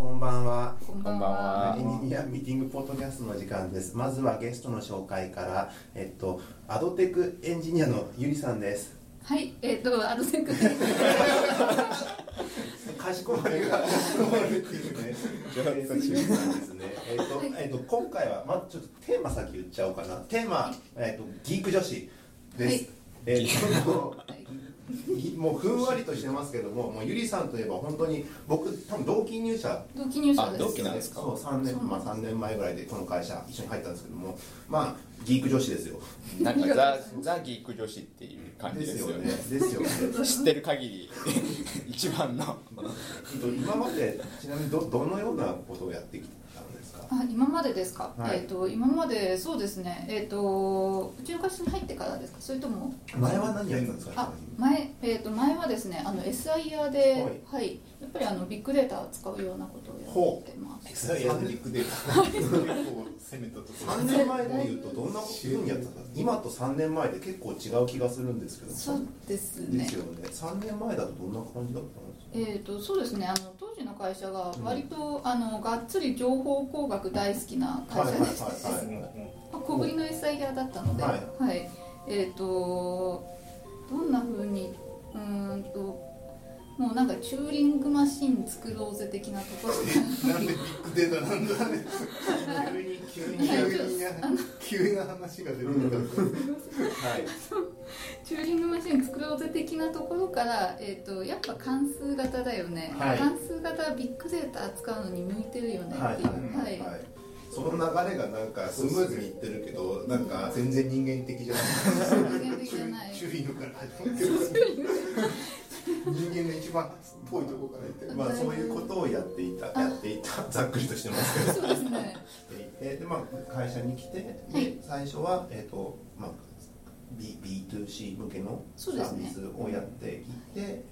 こんばんは。こんばんははエンジニアミーティングポッドキャストの時間です。まずはゲストの紹介から、えっと、アドテクエンジニアのゆりさんです。はい、えっ、と、アドセク。かしこまりが、かしこまりっていうね。えっと、えっと、今回は、まずちょっとテーマ先言っちゃおうかな。テーマ、えっと、ギーク女子です。はい えっと、はいもうふんわりとしてますけども、もうゆりさんといえば本当に僕多分同期入社。同期入社あです。同期なんですか？そう3年まあ3年前ぐらいでこの会社一緒に入ったんですけどもまあギーク女子ですよ。なんかザ・ザギーク女子っていう感じでよね。ですすよね。ですよね。知ってる限り。一番の。今までちなみにどどのようなことをやってきたんですか？あ、今までですか？はいえっ、と、今まで、そうですね。えっ、と、うちの会社に入ってからですか？それとも？前は何やってたんですか？あ、前、えっ、と、前はですね、あの SIR で、ははいい、やっぱりあのビッグデータを使うようなことをやってます。エクサイアビッグデータ結構攻めたところ3年前で言うとどんなふうにやってたんですか？今と3年前で結構違う気がするんですけどそうですねです。よね3年前だとどんな感じだったんですかえー、とそうですねあの当時の会社が割と、あのがっつり情報工学大好きな会社でして小ぶりの SIR だったので、ははい。いえっ、とどんな風にうーんともうなんかチューリングマシン作ろうぜ的なところなんでビッグデータなんだね急に急に急に急な話が出てきたはいチューリングマシン作ろうぜ的なところから、えー、とやっぱ関数型だよね、はい関数型はビッグデータ扱うのに向いてるよねっていう、はいはいその流れがなんかスムーズにいってるけどなんか全然人間的じゃない人間的じゃないチューリングから始まってる人間の一番遠いところから言ってるまあそういうことをやっていたやっていたざっくりとしてますけど。そうですね。でで、まあ、会社に来てで、はい。最初は、えーとまあ、B B2C 向けのサービスをやっていて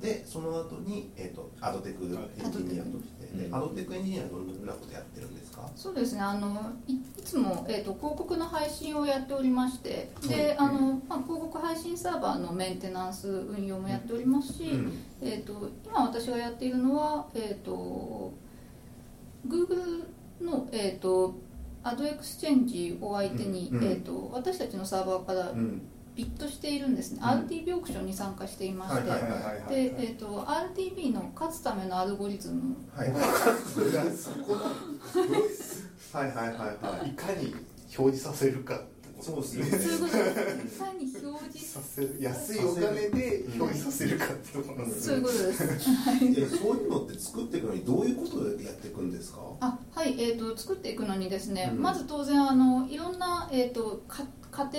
でその後に、えー、とアドテクエンジニアとしてアドテクエンジニアはどんなことやってるんですか？そうですね。あのいいつも、えー、と広告の配信をやっておりましてで、はい。あのまあ、広告配信サーバーのメンテナンス運用もやっておりますし、うん。えー、と今私がやっているのは、えー、と Google の、えー、とアドエクスチェンジを相手に、えー、と私たちのサーバーからうん bid しているんですね、うん。RTB オークションに参加していまして、はいはいはいで、えー、と RTB の勝つためのアルゴリズム。はいはい。はいはいはいい。かに表示させるかってこと。そうですねそういうことですいかに表示させる安いお金で表示させるかってところなんですそういうことです。えそういうのって作っていくのにどういうことでやっていくんですか？あ、はい、えっ、と作っていくのにですね、うん。まず当然あのいろんなえっ、とか過程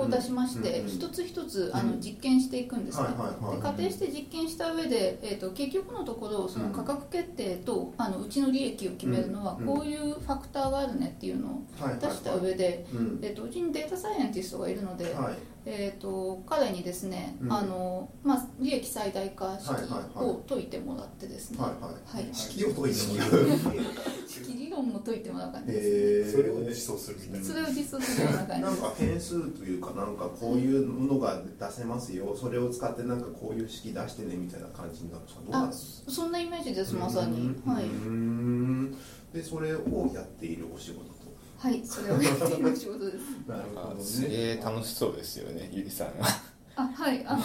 を出しまして、一つ一つあのうん実験していくんですね。で仮定して実験した上で、えっ、と結局のところその価格決定と、あのうちの利益を決めるのはうん。こういうファクターがあるねっていうのを出した上で、うん。えっ、とうちにデータサイエンティストがいるので。はい。えー、と彼にですね、うん。あのまあ、利益最大化式を解いてもらってですね、はい。はいはい。式を解いてもらう 式理論も解いてもらう感じです、えー。それを実装するみたいな。それを実装するような感じ。なんか変数というかなんかこういうのが出せますよ。それを使ってなんかこういう式出してねみたいな感じになるんですか？どうなんあですか？そんなイメージですまさに。うん。はい。うーん。でそれをやっているお仕事と。はいそれをやっている仕事です。なるほどすげえ楽しそうですよねゆりさんがあはいあ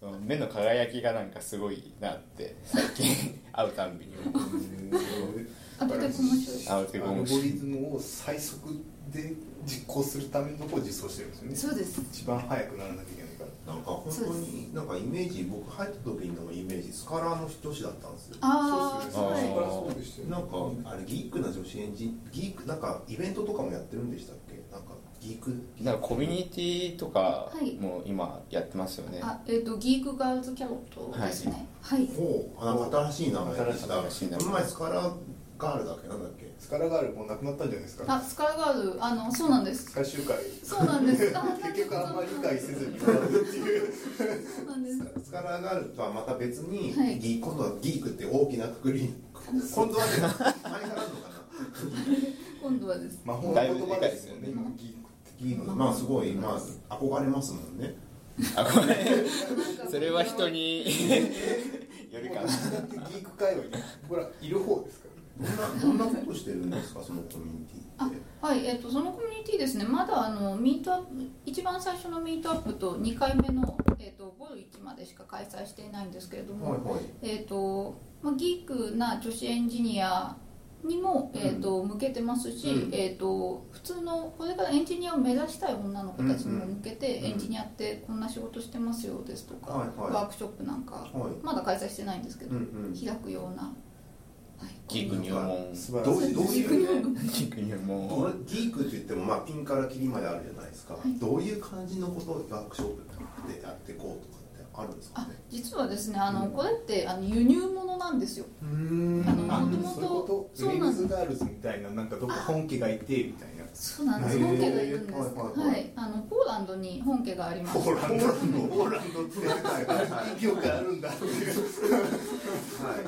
の 目の輝きがなんかすごいなって最近会うたんびに思うあとで面白いです。アルゴリズムを最速で実行するためのところを実装してるんですよね。そうです。一番早くならなきゃいけないから。なんか本当になんかイメージ僕入った時のイメージスカラーの女子だったんですよ。ああそうですね。そこからそうでしたよねなんかあれギークな女子エンジンギークなんかイベントとかもやってるんでしたっけ？なんかギーク。なんかコミュニティとかはい。も今やってますよね、あえっ、とギークガールズキャロットですね。はい、ほうあなんか新しい名前新しい名前。スカラガールだっけ？なんだっけ？スカラガールもうなくなったんじゃないですか？あスカラガールあのそうなんです。最終回。そうなんです。あ 結局あんまり理解せずに終わるっていう。そうなんです。スカラガールとはまた別に、はい。ギー今度はギークって大きなくくり 今度はね前からあるのかな？今度はです。魔法の言葉ですよね。今ギークってギークまあすごいまあ憧れますもんね。あごめんそれは人に よるかな。ギーク界隈にほらいる方ですからどんなどんなことしてるんですかそのコミュニティって？はい、えっとそのコミュニティですね。まだあのミートアップ一番最初のミートアップと2回目の、えっとボル1までしか開催していないんですけれども、はいはい。えっとまあ、ギークな女子エンジニアにも、えっと向けてますし、うん。えっと普通のこれからエンジニアを目指したい女の子たちにも向けて、うん。エンジニアってこんな仕事してますよですとか、はいはい。ワークショップなんかはい。まだ開催してないんですけど、うんうん。開くような、はい、ギーク入門素晴らしいどういうどういうギーク入門これギークって言ってもまあピンからキリまであるじゃないですか、はいどういう感じのことをワークショップでやっていこうとかってあるんですかあね実はですねあの、うんこれってあの輸入物なんですようーんあのあもともとそうなんですウェールズガールズみたいななんかどっか本家がいてみたいなそうなんです。本家がいるんです。はい。はい。はいはいあのポーランドに本家があります。ポーランドポーランドってはいはいはい。企業があるんだっていうはい。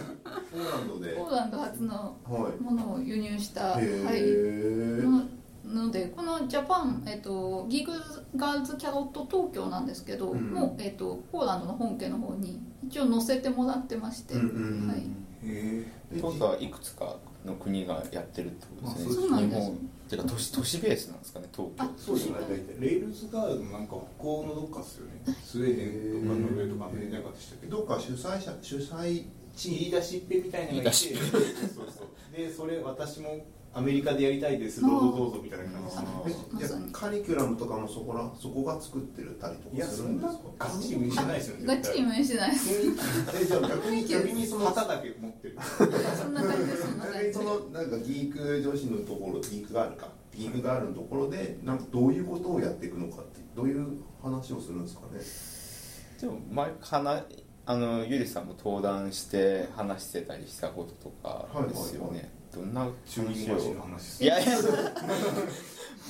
ポーランドで。ポーランド初のはいものを輸入した、はい、ののでこのジャパン、えっと、ギーグガールズキャロット東京なんですけど、うん。もう、えっと、ポーランドの本家の方に一応載せてもらってまして、うんうんはい、へってことはいくつかの国がやってるってことですね。そうなんです日本っていうか都市都市ベースなんですかね東京。あそうじゃない大体 Rails Girls もなんか北欧のどっかっすよね。スウェーデンとかノルウェーとかアメリカでしたけどどっか主催者主催地言い出しっぺみたいなのがいてそうそう。でそれ私もアメリカでやりたいですどうぞどうぞみたいな感じ。あえじゃまさにあカリキュラムとかもそこらそこが作ってるたりとかするんですかガッチリ無理してないですよねがっちり無理してないです。えじゃあ逆に逆にその旗だけ持ってるそんな感じですそんな感じ。ですそのなんかギーク女子のところギークガールか。ギークガールのところでなんかどういうことをやっていくのかってどういう話をするんですかね？でも前話あのゆりさんも登壇して話してたりしたこととかですよね、はいはいはいどんな中二の話いやいや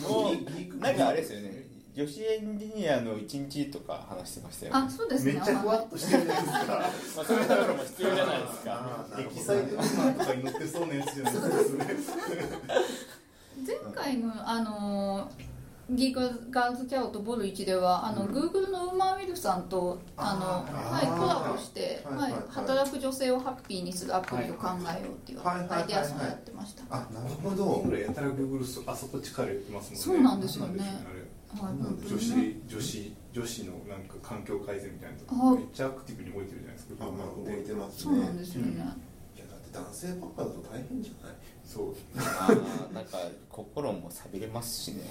もうなんかあれですよね。女子エンジニアの一日とか話してましたよね。あそうですね。めっちゃふわっとしてるじゃないですか。まあそういうところも必要じゃないですか。エキサイトとかに乗ってそうなやつじゃないですか。前回のあのギークガールズキャロットボル1ではあの、グーグルのウーマンウィルさんとあのはい、コラボして、はい働く女性をハッピーにするアプリを考えようっていうアイデアソンをやってました、あなるほど。今やたらグーグルあそこ力入れてますもんね。そうなんですよね。女子女子女子のなんか環境改善みたいなとめっちゃアクティブに動いてるじゃないですかあまあ動いてますそうねなんですよね、いやだって男性ばっかだと大変じゃない？そうあーなんか心も寂れますしね。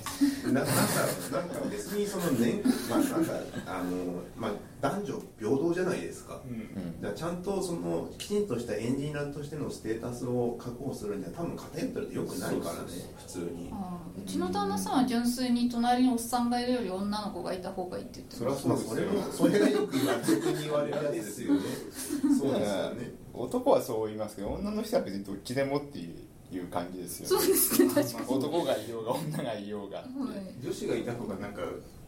ななんかなんか別にそのねまあなんかあのまあ男女平等じゃないですか。うん。ちゃんとそのきちんとしたエンジニアとしてのステータスを確保するには多分偏ってるとよくないからね普通に。うちの旦那さんは純粋に隣におっさんがいるより女の子がいた方がいいって言ってそりゃますまそうですよあそれもそれがよく言われ俗に言われるやつですよね。そうですよね。男はそう言いますけど女の人は別にどっちでもっていういう感じですよそうですね確かに、男がいようが女がいようがはい。女子がいた方がなんか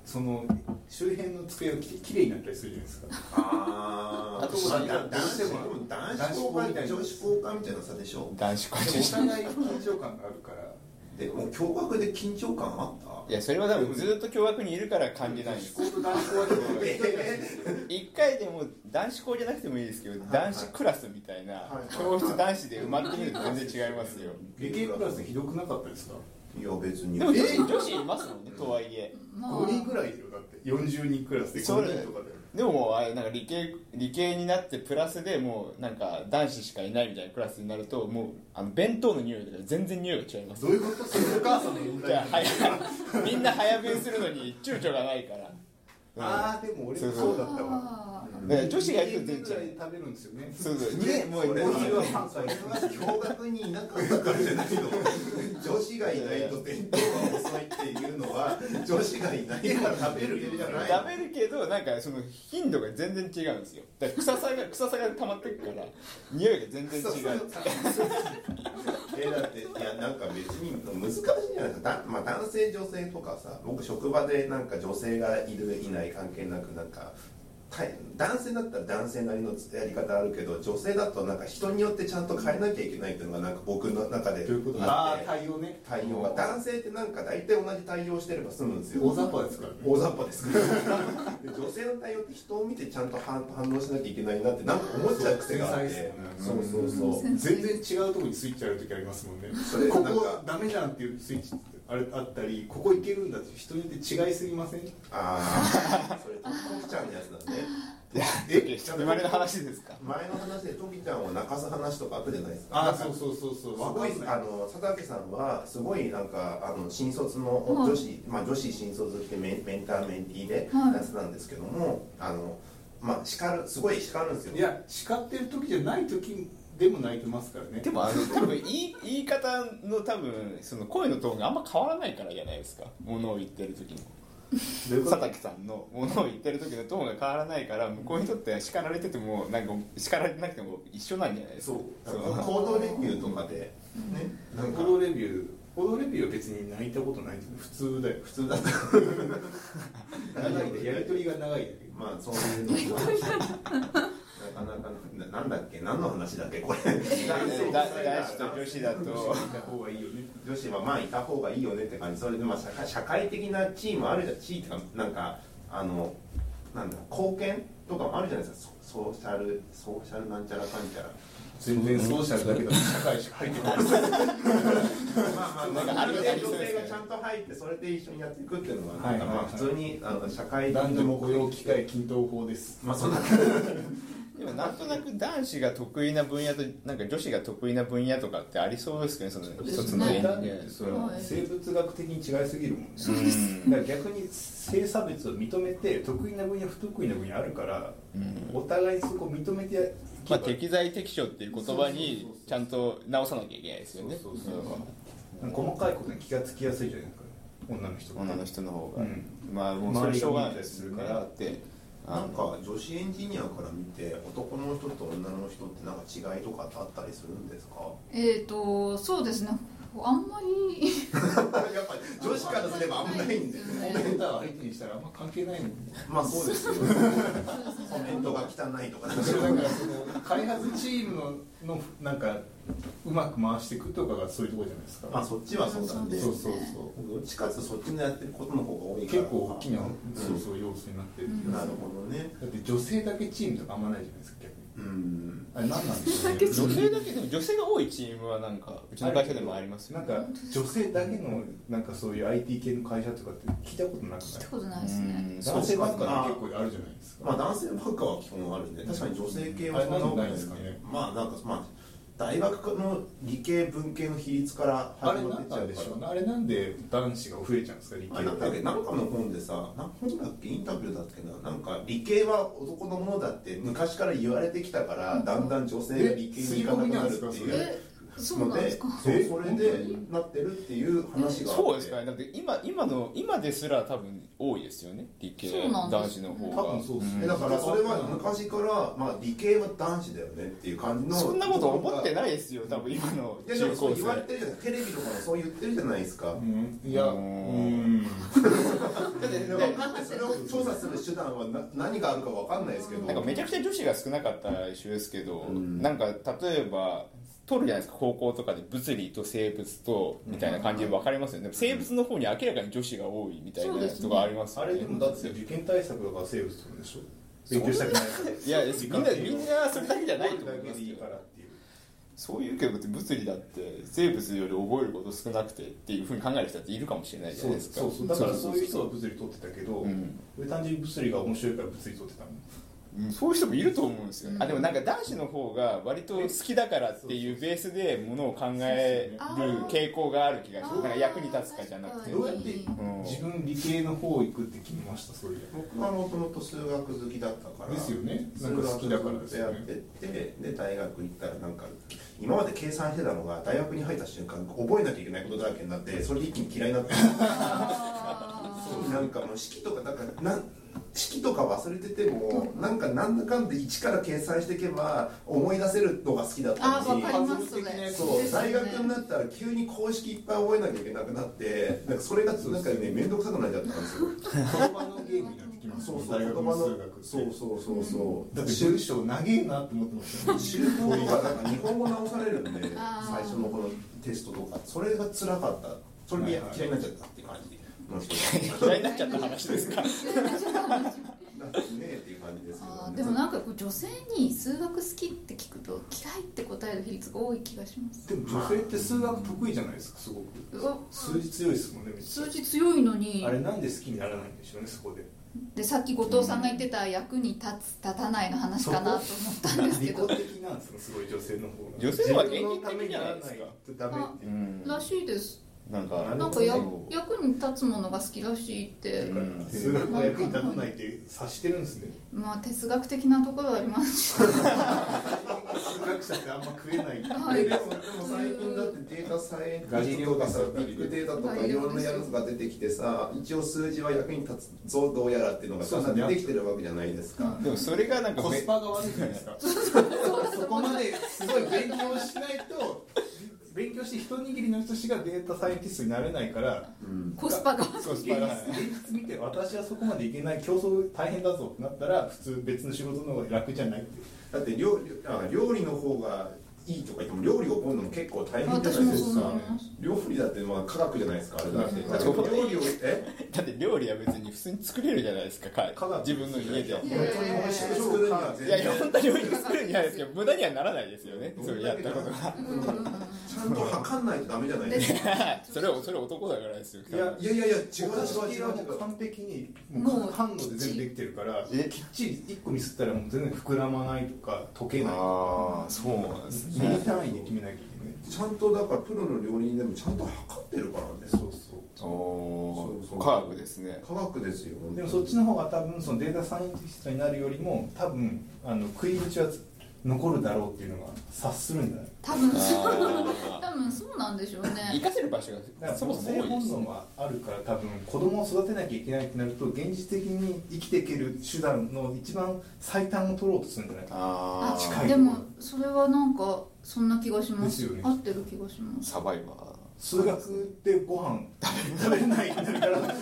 その周辺の机がききれいになったりするじゃないですか。あー。あとまあどう男子しても男子校か女子校かみたいな差でしょ男子校でもお互い緊張感があるからでもう驚愕で緊張感あった？いやそれは多分ずっと共学にいるから感じないんです。女子校と男子校はちょっと一回でも男子校じゃなくてもいいですけど男子クラスみたいなはい。教室男子で埋まってみると全然違いますよ。理系クラスひどくなかったですか？いや別に。でも女子女子いますもんねとはいえ。ま5人くらいいるよだって。40人クラスで5人とかででももうあれなんか理系理系になってプラスでもうなんか男子しかいないみたいなクラスになるともうあの弁当の匂いとか全然匂いが違います。どういうこと？お母さんの問じゃあ題早みんな早弁するのに躊躇がないから、ああでも俺もそうだったわあうんだから女子がいると全2ぐらい然食べるんですよね。そうそう。ねもうそれもうはそれは驚愕にいなかったからじゃないの。女子がいないと弁当が遅いっていうのは女子がいないから食べるじゃない食べるけどなんかその頻度が全然違うんですよ。だから臭さが臭さが溜まってくから匂いが全然違う。えだっていやなんか別に難しいじゃないですか。だ、まあ、男性女性とかさ僕職場でなんか女性がいるいない関係なくなんかた男性だったら男性なりのやり方あるけど女性だとなんか人によってちゃんと変えなきゃいけないっていうのがなんか僕の中でということあああって。対応ね。対応が。男性ってなんか大体同じ対応してれば済むんですよ。大雑把ですからね。大雑把です。か らで女性の対応って人を見てちゃんと反反応しなきゃいけないなってなんか思っちゃう癖があって。そうそうそうう。ん。全然違うところにスイッチある時ありますもんね。それここダメじゃんっていうスイッチあれあったりここいけるんだって人によって違いすぎません？ああ それとトキちゃんのやつだね。え生まれの話ですか？前の話でトキちゃんを泣かす話とかあったじゃないですか。あそうそうそうそうすごいあの佐竹さんはすごいなんかあの新卒のはい女子、まあ女子新卒ってメンメンターメンティーではい。やつなんですけども、あのまあ叱るすごい叱るんですよ。いや叱ってる時じゃない時でも泣いてますからね。でもあの多分言い言い方の多分その声のトーンがあんま変わらないからじゃないですか。ものを言ってる時の。佐竹さんのものを言ってる時のトーンが変わらないから向こうにとっては叱られててもなんか叱られてなくても一緒なんじゃないですか。そう。行動レビューとかでねなんか。報道レビュー。報道レビューは別に泣いたことない普通だよ。普通だった 長いでやり取りが長いだけ。まあそういうのもなかなかななんだっけ？何の話だっけ？これ。男性だ男子と女子だと。いた方がいいよね。女子はまあいた方がいいよねって感じ。それでまあ社会社会的なチームあるじゃん地位とかなんかあのなんだ貢献とかもあるじゃないですか。ソソーシャルソーシャルなんちゃらかんちゃら。全然ソーシャルだけど社会しか入ってないまあまあまあなんかある女性がちゃんと入ってそれで一緒にやっていくっていうのははないんかまあ普通にあの社会的男女も雇用機会均等法です。まあそんなでもなんとなく男子が得意な分野となんか女子が得意な分野とかってありそうですけどねその一つのね演技でそのはい。生物学的に違いすぎるもんね。うんだから逆に性差別を認めて得意な分野不得意な分野あるから、うん。お互いそこ認めてまあ、ば適材適所っていう言葉にちゃんと直さなきゃいけないですよね。細かいことに気がつきやすいじゃないですか。女の人が女の人の方が、うん。まあもうそれしょうがないですからってなんか女子エンジニアから見て男の人と女の人ってなんか違いとかってあったりするんですか？えっ、とそうですね。あんまり。やっぱり女子からすればあんまないんで。ねコメンターを相手にしたらあんま関係ないもんね。まあそうですよ。コメントが汚いとか。だからその開発チームののなんかうまく回していくとかがそういうところじゃないですか、まあそっちはそうなんでそうそうそうどっちかっていうとそっちのやってることの方が多いから結構大きな、うん。そうそう要素になってる、うんなるほどね。だって女性だけチームとかあんまないじゃないですか逆に。うん。あれ何なんでしょうね。女性だけでも女性が多いチームはなんかうちの会社でもありますよなんか女性だけのなんかそういう IT 系の会社とかって聞いたことなくない？聞いたことないですね。うん。男性ばっかまあで結構あるじゃないですか、まあ男性ばっかは基本あるんで確かに女性系はあれなんで多くないんですかね。まあなんかまあ大学の理系文系の比率からあれ始まってっちゃうでしょ。あれなんで男子が増えちゃうんですか理系なんなんかの本でさな本だっけインタビューだっけななんか理系は男のものだって昔から言われてきたからだんだん女性が理系に行かなくなるっていう。えそうなんですか。そうそれでなってるっていう話があって。そうですかね。だって今今の今ですら多分多いですよね。理系男子の方が。多分そうですね。えだからそれは昔から、まあ、理系は男子だよねっていう感じのそんなこと思っていないですよ。多分今のいやでもそう言われ生てるじゃない。テレビとかもそう言ってるじゃないですか、うん。いやううん。んだってそれを調査する手段はな何があるか分かんないですけど。なんかめちゃくちゃ女子が少なかったら一緒ですけど、うん。なんか例えば取るじゃないですか高校とかで物理と生物とみたいな感じで分かりますよね、生物の方に明らかに女子が多いみたいなやつとかありますよね。あれでもだって受験対策だから生物とかでしょ？勉強したくないいやみんなみんなそれだけじゃないと思いだけでいいますけどからっていう。そういうけど物理だって生物より覚えること少なくてっていうふうに考える人だっているかもしれないじゃそないうですか。そうそう。だからそういう人は物理取ってたけど、うん。俺単純に物理が面白いから物理取ってたのうんそういう人もいると思うんですよ、うん。あでもなんか男子の方が割と好きだからっていうベースでものを考える傾向がある気がしてなんか役に立つかじゃなくて。どうやってうん。自分理系の方行くって決めましたそれで僕はもともと数学好きだったから。ですよね。数なんか好きだから。学ずっとやってってで大学行ったらなんか今まで計算してたのが大学に入った瞬間覚えなきゃいけないことだらけになってそれで一気に嫌いになって。なんかもう式とかなんかなん式とか忘れててもなんかなんだかんで一から計算していけば思い出せるのが好きだったのにそう。大学になったら急に公式いっぱい覚えなきゃいけなくなって なんかそれがなんかね面倒くさくなっちゃったんですよ。その場のゲームになってきまそうそう言葉のそうそうそうそう。だって文章長えなって思ってましたよ知る方がなんか日本語直されるんで 最初のこのテストとか。それが辛かった。それで嫌いになっちゃったっていう感じ嫌いになっちゃった話ですか。なんかねっていう感じですけどでもなんかこう女性に数学好きって聞くと嫌いって答える比率が多い気がします。でも女性って数学得意じゃないですかすごく。うわ。数字強いですもんね数字強いのに。あれなんで好きにならないんでしょうねそこで。でさっき後藤さんが言ってた役に立つ立たないの話かなと思ったんですけど。利己的なんですかすごい女性の方が。女性の方が自分のためにならないとダメってういう、んらしいですなんかなんかや役に立つものが好きらしいって、うん。数学は役に立たないって察してるんですね。まあ哲学的なところはあります。し数学者ってあんま食えない。はい。でもでも最近だってデータサイエンテガリィストとかさビッグデータとかいろんなやつが出てきてさ一応数字は役に立つぞどうやらっていうのがだんだん出てきてるわけじゃないですか。でもそれがなんかコスパが悪いじゃないですか。そこまですごい勉強しないと勉強して一握りの人しかデータサイエンティストになれないからうん。コスパが。コス現実パが。現実見て私はそこまでいけない競争大変だぞってなったら普通別の仕事の方が楽じゃないってだって料理あ料理の方がいいとか言っても料理を覚えるのも結構大変じゃないですか。料理だってまあ科学じゃないですかあれだってうんだって料理をえ？だって料理は別に普通に作れるじゃないですかか科学自分の家で。本当に美味しく作るには全いやいや然本当に美味しく作るんじゃないですけど無駄にはならないですよね。それやったことが。ちゃんと測んないとダメじゃないですか。それそれ男だからですよ。いやいやいやいや違う。違う式違う違うはもう完璧にもう反応で全部できてるからえ？きっちり1個ミスったらもう全然膨らまないとか溶けないとああそうなんですかミリね単位で決めなきゃいけ。ないちゃんとだからプロの料理人でもちゃんと測ってるからね。そうそう。おそうそう。ー科学ですね。科学ですよ。でもそっちの方が多分そのデータサイエンティストになるよりも多分あの食い口は残るだろうっていうのが察するんじゃない？多分そう。あ 多分そうなんでしょうーね。活かせる場所だかがらそもそも多いで性本す能があるから多分子供を育てなきゃいけないってなると現実的に生きていける手段の一番最短を取ろうとするんじゃない？かあ近い。あでもそれはなんかそんな気がします。ですよね合ってる気がします。サバイバー。数学でご飯食べれないってなるから。だっ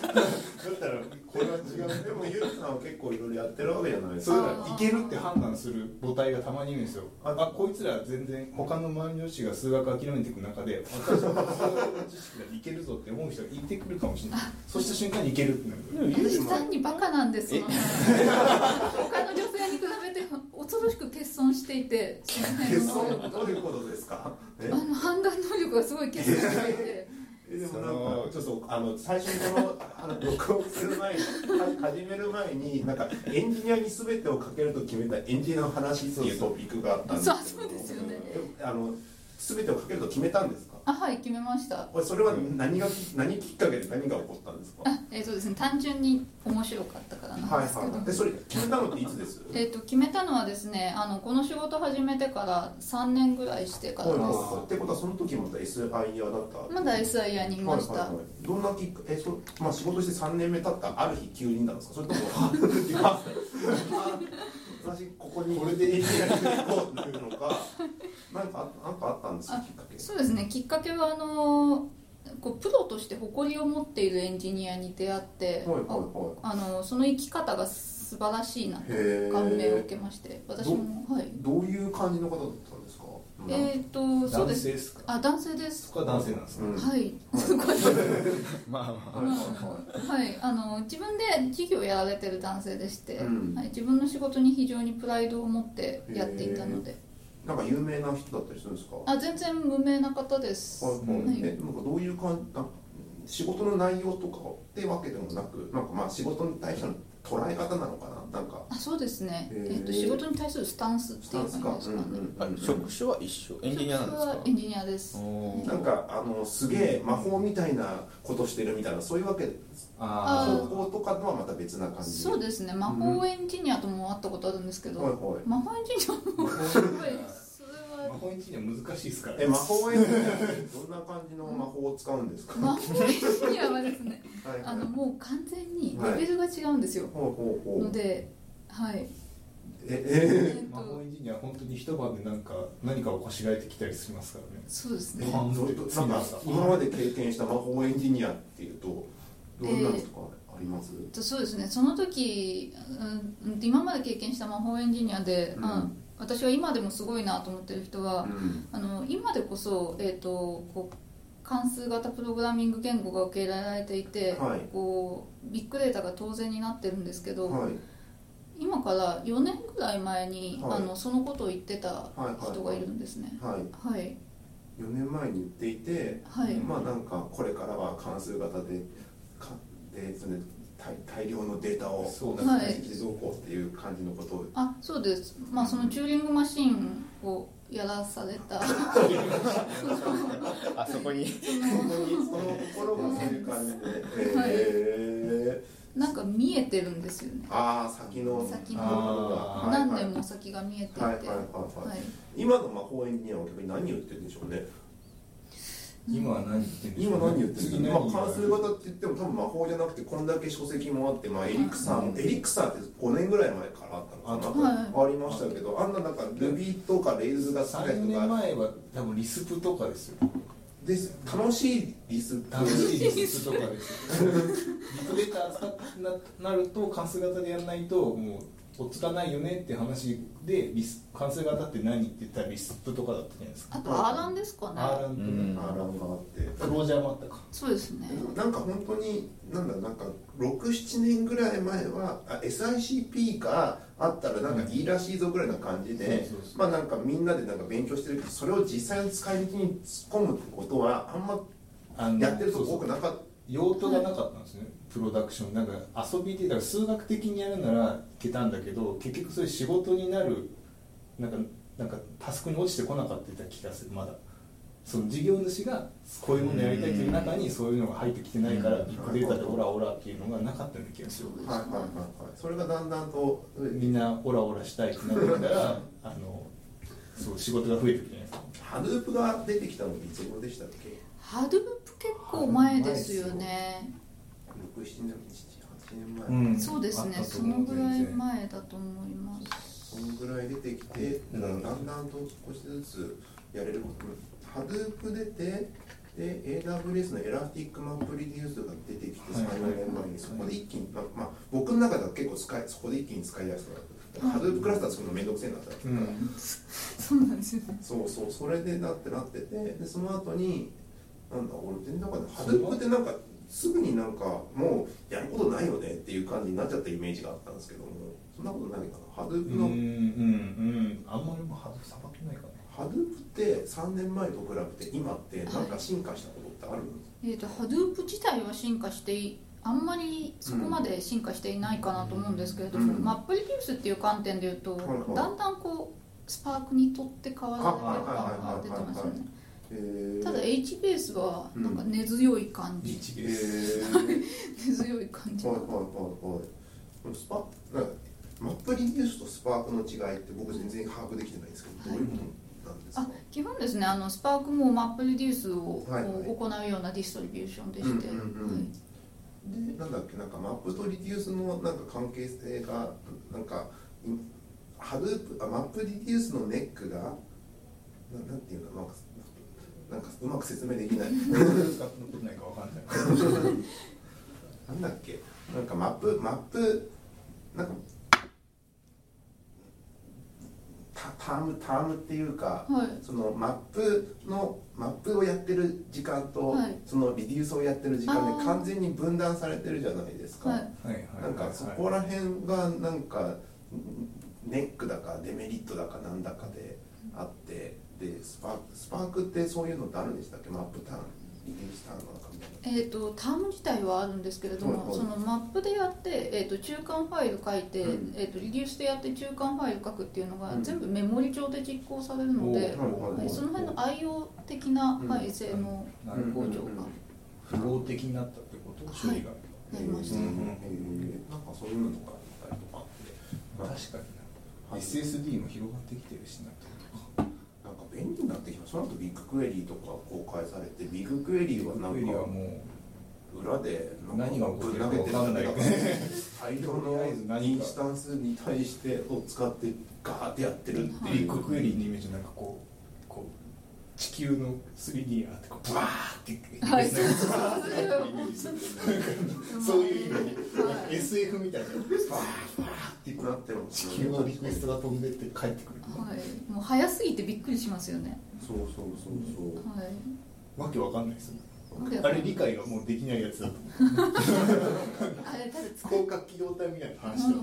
たらこれは違う。でもゆうさんは結構いろいろやってるわけじゃないですそれかがいけるって判断する母体がたまにいるんですよ。ああこいつら全然他の周りの女子が数学諦めていく中で私は数学の知識がいけるぞって思う人がいてくるかもしれない。そうした瞬間にいけるってなる。私単にバカなんですえ？よ他の女性に比べて恐ろしく欠損していてその辺えの能力そうどういうことですか？え？あの判断能力がすごい欠損していて。えでもなんかちょっとあの最初にこのあの録音する前には始める前になんかエンジニアに全てをかけると決めたエンジニアの話っていうトピックがあったんですそうそうですよね。えあの全てをかけると決めたんですか？あはい決めました。それは何が何きっかけで何が起こったんですか？あえっ、とですね単純に面白かったからなんはいですけど、はいでそれ決めたのっていつです？えー、と決めたのはですねあのこの仕事始めてから3年ぐらいしてからです、はいはいはい。ってことはその時また SIR だった？まだ SIR にいました、はいはいはい、どんなきっかえそ、まあ、仕事して3年目経ったある日急になんですか？それともあ 私ここに。これでエンジニアに行こうっていうのか。なんかあなんかあったんですかあきっかけ。そうですね。きっかけはあのこうプロとして誇りを持っているエンジニアに出会って、はいはいはい。ああのその生き方が素晴らしいなと感銘を受けまして。私もはい。どういう感じの方だったんですか？えっ、とそう男ですあ男性です。そこは男性なんですはい。す。ごいまあ。まはい。あの自分で事業をやられてる男性でして、うん。はい、自分の仕事に非常にプライドを持ってやっていたので。なんか有名な人だったりするんですか？あ全然無名な方です、はい。えなんかどういう感じ仕事の内容とかってわけでもなくなんかまあ仕事に対しての捉え方なのかな？なんか。あそうですね、へー。えっと仕事に対するスタンスっていうスタンスか。感じですかね、あ職種は一緒。エンジニアなんですか？職種はエンジニアです。なんかあのすげえ魔法みたいなことしてるみたいなそういうわけあー。方法とかとはまた別な感じ？そうですね。魔法エンジニアとも会ったことあるんですけど、はいはい。魔法エンジニアもやっぱりそれは魔法エンジニア難しいですから。え魔法エンジニアどんな感じの魔法を使うんですか？魔法エンジニアはですね はい。あのもう完全にレベルが違うんですよ、ほうほうほう。のではい。ええっ魔法とエンジニアは本当に一晩でなんか何かをこしらえてきたりしますからね。そうですね。なんか今まで経験した魔法エンジニアっていうとどんなのとかあります？そうですね。その時、うん、今まで経験した魔法エンジニアで、うん。まあ、私は今でもすごいなと思ってる人は、うん。あの今でこそ、えー、とこう関数型プログラミング言語が受け入れられていて、はい。こうビッグデータが当然になってるんですけど、はい。今から4年ぐらい前に、はい。あのそのことを言ってた人がいるんですね。はい。はい、4年前に言っていて、はい。まあなんかこれからは関数型でで大大量のデータをそうこうっていう感じのことを。あそうです、まあ、そのチューリングマシンをやらされた。あそこに。そこにその心がそういう感じで、えーなんか見えてるんですよね。ああ先の。先の。何年も先が見えていて、はいはいはいはい。はい。今の魔法エンジニアは逆に何言ってるんでしょうね今は何言ってんでしょう今何言ってる次んですか、何まあ、関数型って言っても多分魔法じゃなくてこんだけ書籍もあって、まあ、エリクサーも、エリクサーって5年ぐらい前からあったのかな、はありましたけどあんななんか Ruby とか Rails が好きな3人が。年前は多分リスプとかですよ。です楽しいリス楽しいリスプとかですよ。ビッグデータななると関数型でやらないともう追っつかないよねって話でリス関数型って何って言ったらリスプとかだったじゃないですか。あとアーランですかね。アーランとうん。アーランがあって。かクロージャーもあったか。そうですね。なんか本当になんだなんか67年ぐらい前はあ SICP があったらなんかいいらしいぞぐらいな感じで、まあなんかみんなでなんか勉強してるけどそれを実際の使い道に突っ込むってことはあんまあのやってるとこ多くなかった用途がなかったんですね、プロダクション。なんか遊びでだから数学的にやるならいけたんだけど結局それ仕事になるなんかなんかタスクに落ちてこなかった気がするまだ。その事業主がこういうものやりたいという中にそういうのが入ってきてないからうん。ビッグデータでオラオラっていうのがなかったような気がする。はいはいはいはい。それがだんだんとみんなオラオラしたいってなってきたら あのそう仕事が増えてくるじゃないですか。ハドゥープが出てきたのっていつ頃でしたっけ？Hadoop 結構前ですよね。67年78年前、うん。そうですね。そのぐらい前だと思います。そのぐらい出てきて、だからだんだんと少しずつやれること Hadoop出てで AWS の Elastic MapReduce が出てきてはい34年前にそこで一気に、まあまあ、僕の中では結構使いそこで一気に使いやすくなった。 Hadoop クラスター作るの面倒くせえなっうん。そうなんですよね。そうそう。それでなってなっててでその後になんだ俺全然なんかハドゥープってなんかすぐになんかもうやることないよねっていう感じになっちゃったイメージがあったんですけどもそんなことないかな。ハドゥープの、うんうんうん。あんまりもうハードさばけないかなハドゥープって3年前と比べて今ってなんか進化したことってあるんですえー、とハドゥープ自体は進化していあんまりそこまで進化していないかなと思うんですけれども、うんマップリデュースっていう観点でいうと、はいはいだんだんこうスパークにとって変わられてるあはいはいはい感が出てますよねただ HBase はなんか根強い感じ、日へですー 根強い感じ。はいはいはいはい。スパなんか MapReduce とスパークの違いって僕全然把握できてないんですけど、どういうものなんですか？あ基本ですねあのスパークも MapReduce をはいはい。こう行うようなディストリビューションでして、うんうんうん。でなんだっけなんかマップとリデュースのなんか関係性がなんかい Hadoop あ MapReduce のネックがななんていうかなんかなんかうまく説明できない。ないかわかんない。なんだっけ？なんかマップマップなんかタタームタームっていうか、はい。そのマップのマップをやってる時間と、はい。そのリデュースをやってる時間で完全に分断されてるじゃないですか、はいはいはい。なんかそこら辺がなんかネックだかデメリットだかなんだかであってでスパークスパークってそういうのってあるんでしたっけ？マップターンリデュースターンの中みたいなえー、とターム自体はあるんですけれども、はいはい。そのマップでやって、えー、と中間ファイル書いて、うん。えー、とリデュースでやって中間ファイル書くっていうのがうん。全部メモリ上で実行されるので、はいその辺の IO 的な、うん。はい、性能向上が符号的になったってこと処理が、なりました、うん。うん。えー。なんかそういうのがあったりとかってまあ確かにな。SSD も広がってきてるしななんか便利になってきたその後ビッグクエリーとか公開されてビッグクエリーはなんクエリはかも裏でなんか何が起こぶんってるか投げてるだけだから分大量のインスタンスに対してを使ってガーってやってるってう。い。うビッグクエリのイメージなんかこう地球の 3D があってこうブワーってはいですねそういう意味で、はい SF みたいなバーバーってこなって地球のリクエストが飛んでって帰ってくる、はい、もう早すぎてびっくりしますよね。そうそうそうそうはい。わけわかんないですよわけわあれ理解がもうできないやつだとあれただ使広角機動隊みたいな話だね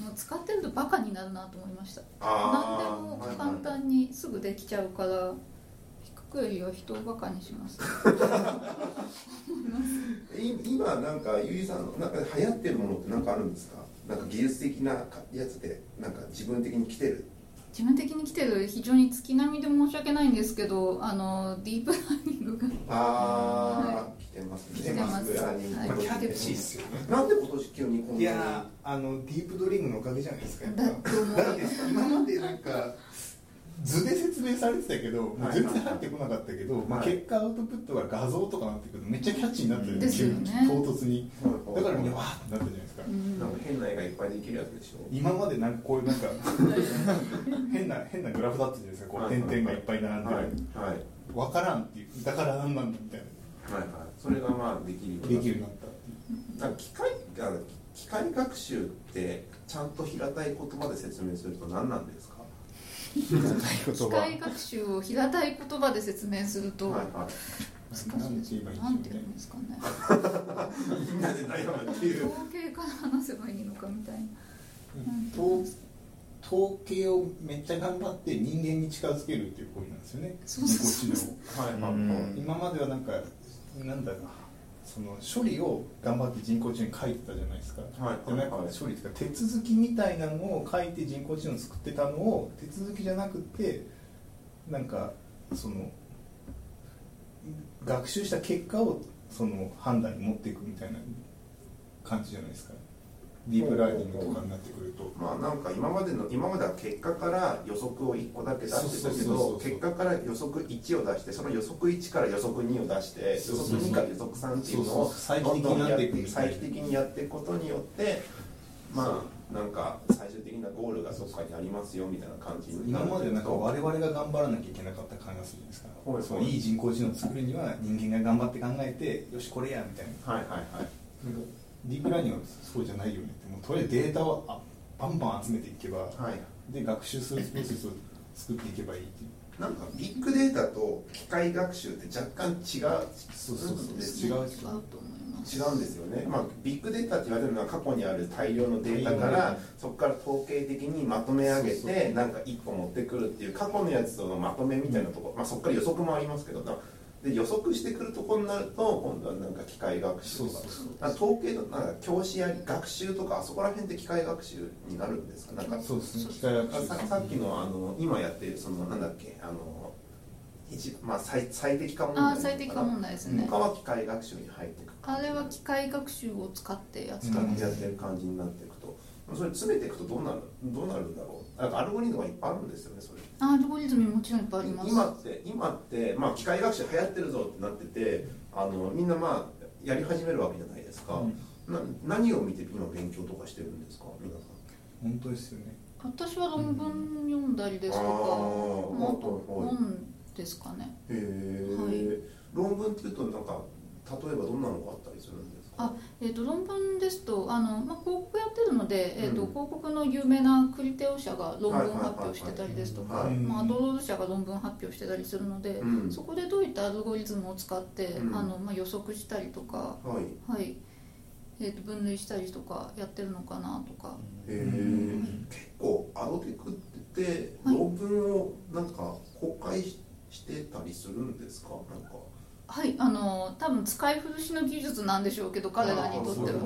もう使ってるとバカになるなと思いました。あ何でも簡単にすぐできちゃうから。低くよりは人をバカにします。い今なんかゆいさんのなんか流行ってるものってなんかあるんですか？なんか技術的なやつでなんか自分的に来てる自分的に来てる非常に月並みで申し訳ないんですけど、あのディープラーニングが。ああ、来てますね。来てます。なんで今年急にこんいやーあのディープドリームのおかげじゃないですかだって今までなんか図で説明されてたけど、もう全然入ってこなかったけど、まあ、はい。結果アウトプットが画像とかなってくるとめっちゃキャッチーになってるですよ。ね。唐突に。だからみんななわーってなったじゃないですか、うん。んか変な絵がいっぱいできるやつでしょ？今までなんかこういうなんか 変な変なグラフだったじゃないですか。こう点々がいっぱい並んではいる、はい。分からんっていうだからなんなんだみたいはいはい。それがまあできるようなにできるようになったなんか機械が機械学習ってちゃんと平たい言葉で説明すると何なんですか？機械学習を平たい言葉で説明するとはい難はいしなんいなんて言うんですかね。みんなで悩むっていう。統計から話せばいいのかみたいな。統統計をめっちゃ頑張って人間に近づけるっていう行為なんですよね。そうそう人工知能をはいはい。うん。はい今まではなんかなんだろう。なその処理を頑張って人工知能に書いてたじゃないですか、はい。でなんかはい処理というか手続きみたいなのを書いて人工知能を作ってたのを手続きじゃなくてなんかその学習した結果をその判断に持っていくみたいな感じじゃないですかディープラーニングとかになってくると。まあなんか今までの今までは結果から予測を1個だけ出してたけどう結果から予測1を出してその予測1から予測2を出して予測2から予測3っていうのをそうそう再帰的になって再帰的にやっていくことによってまあなんか最終的なゴールがそこにありますよみたいな感じに今までなんかは我々が頑張らなきゃいけなかった感がするじゃないですか、はいそういい人工知能を作るには人間が頑張って考えてよしこれやみたいな。はいはいはいディープラーニングはそうじゃないよねってもうとりあえずデータをあバンバン集めていけば、はい。で学習するプロセスを作っていけばいい。っていうなんかビッグデータと機械学習って若干違うそうそうそうです違う違うと思います違うんですよね、まあ、ビッグデータって言われるのは過去にある大量のデータからそこから統計的にまとめ上げてなんか1個持ってくるっていう過去のやつとのまとめみたいなところ、まあ、そこから予測もありますけどなで予測してくるところになると今度はなんか機械学習とか。統計のなんか教師やり学習とかあそこら辺って機械学習になるんですか？なんかそうですね。機械学習。ささっきのあの今やってるそのなんだっけ？あの一まあ最最適化問題あー最適化問題ですね。他は機械学習に入っていくあれは機械学習を使ってやってってやってる感じになっていくと、それ詰めていくとどうなるどうなるんだろう？なんかアルゴリズムがいっぱいあるんですよねそれ。あアルゴリズムもちろんいっぱいあります。今って今って、まあ、機械学習流行ってるぞってなっててあのみんなまあやり始めるわけじゃないですか、な何を見て今勉強とかしてるんですか皆さん。本当ですよね。私は論文読んだりですとか、あーまあ、あとはい。本ですかね。へえ、はい。論文っていうとなんか例えばどんなのがあったりするんですか？あえー、と論文ですとあの、まあ、広告やってるので、えーとうん。広告の有名なクリテオ社が論文発表してたりですとかアドロード社が論文発表してたりするので、うん。そこでどういったアルゴリズムを使って、うん。あのまあ、予測したりとか、はい。はい。えー、と分類したりとかやってるのかなとか。へえ結構アドテクってはい。論文をなんか公開ししてたりするんですか？なんかはいあの多分使い古しの技術なんでしょうけど彼らにとっては。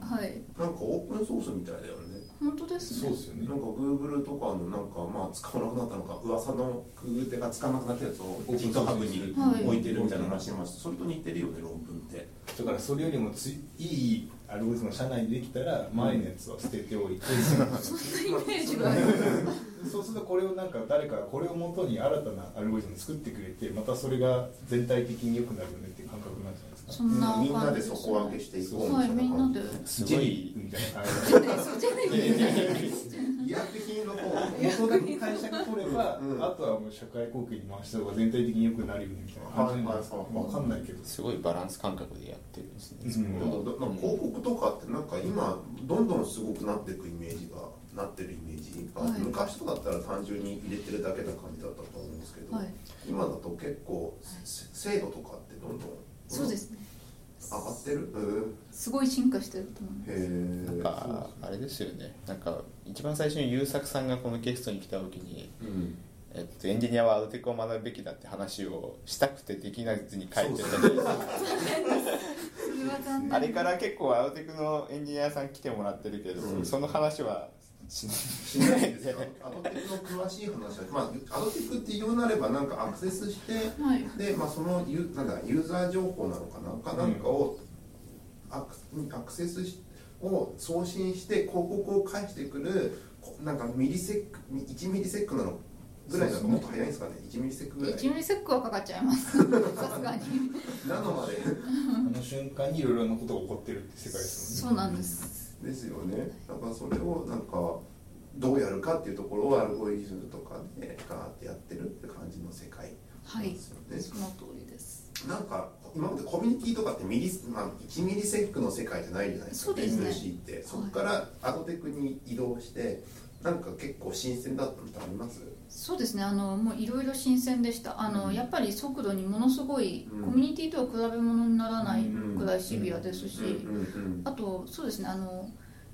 はい。なんかオープンソースみたいだよね。本当ですね。そうですよね。なんか Google とかのなんかまあ使わなくなったのか噂の Google 手が使わなくなったやつを GitHub にはい置いてるみたいな話してますそれと似てるよね論文って。だからそれよりもついいアルゴリズムが社内でできたら前のやつは捨てておいて、そんなイメージが そうするとこれをなんか誰かこれをもとに新たなアルゴリズム作ってくれてまたそれが全体的に良くなるよねってそんなみんなで底上げしていこうはいみたいな感じ。みんなで。すジェごい。リーみたいな感じそうじゃない。医薬品の方元だけ会社が取れば、うんあとはもう社会貢献に回した方が全体的に良くなるよねみたいな感じなんですか、はいはいはいわかんないけどすごいバランス感覚でやってるんですね、うん。広告とかってなんか今どんどんすごくなっていくイメージがなってるイメージが、はい。昔とかだったら単純に入れてるだけな感じだったと思うんですけど、はい。今だと結構せ精度とかってどんどんそうですね上がってる？うん。すごい進化してると思います。へえなんかあれですよね。なんか一番最初に優作さんがこのゲストに来た時に、うん。えっと、エンジニアはアドテクを学ぶべきだって話をしたくてできなずに帰ってたそうけどそれは残念。あれから結構アドテクのエンジニアさん来てもらってるけど、うん。その話はししないですよ。アドテクの詳しい話は、まあ、アドテクって言うなればなんかアクセスしてはい。で、まあ、そのユなんだユーザー情報なのかな？かなんかをアクアクセスしを送信して広告を返してくるこなんかミリセック1ミリセックなの？ぐらいだともっと早いんですかね？1ミリセックぐらい？1ミリセックはかかっちゃいます。さすがに。ナノまで。あの瞬間にいろいろなことが起こってるって世界ですもんね。そうなんですですよね。だからそれをなんかどうやるかっていうところをアルゴリズムとかでガーってやってるって感じの世界はいなんですよね、その通りです。なんか今までコミュニティとかってミリ、まあ、1ミリセックの世界じゃないじゃないですか。そうですね。B2C って。そこからアドテクに移動してなんか結構新鮮だったのってあります？そうですね。あのもういろいろ新鮮でした。あの、うん。やっぱり速度にものすごい、うん。コミュニティとは比べ物にならないうんくらいシビアですし、あとそうですね。あの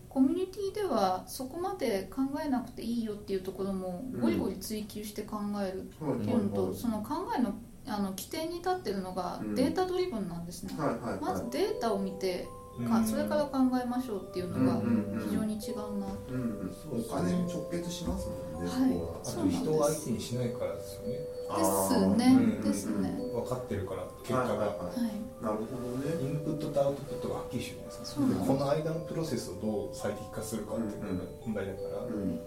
コミュニティではそこまで考えなくていいよっていうところもうんゴリゴリ追求して考えるっていうのと、はいその考えのあの起点に立ってるのがうん。データドリブンなんですね、まずデータを見てかうん。それから考えましょうっていうのがうんうんうん。非常に違うなうんうん、お金に直結しますもんね、はい。そこはあと人を相手にしないからですよね。ですね。うんですね。分かってるから結果が、はいなるほどね。インプットとアウトプットがはっきりしてるじゃないです。かこの間のプロセスをどう最適化するかっていうのが問題だから、うん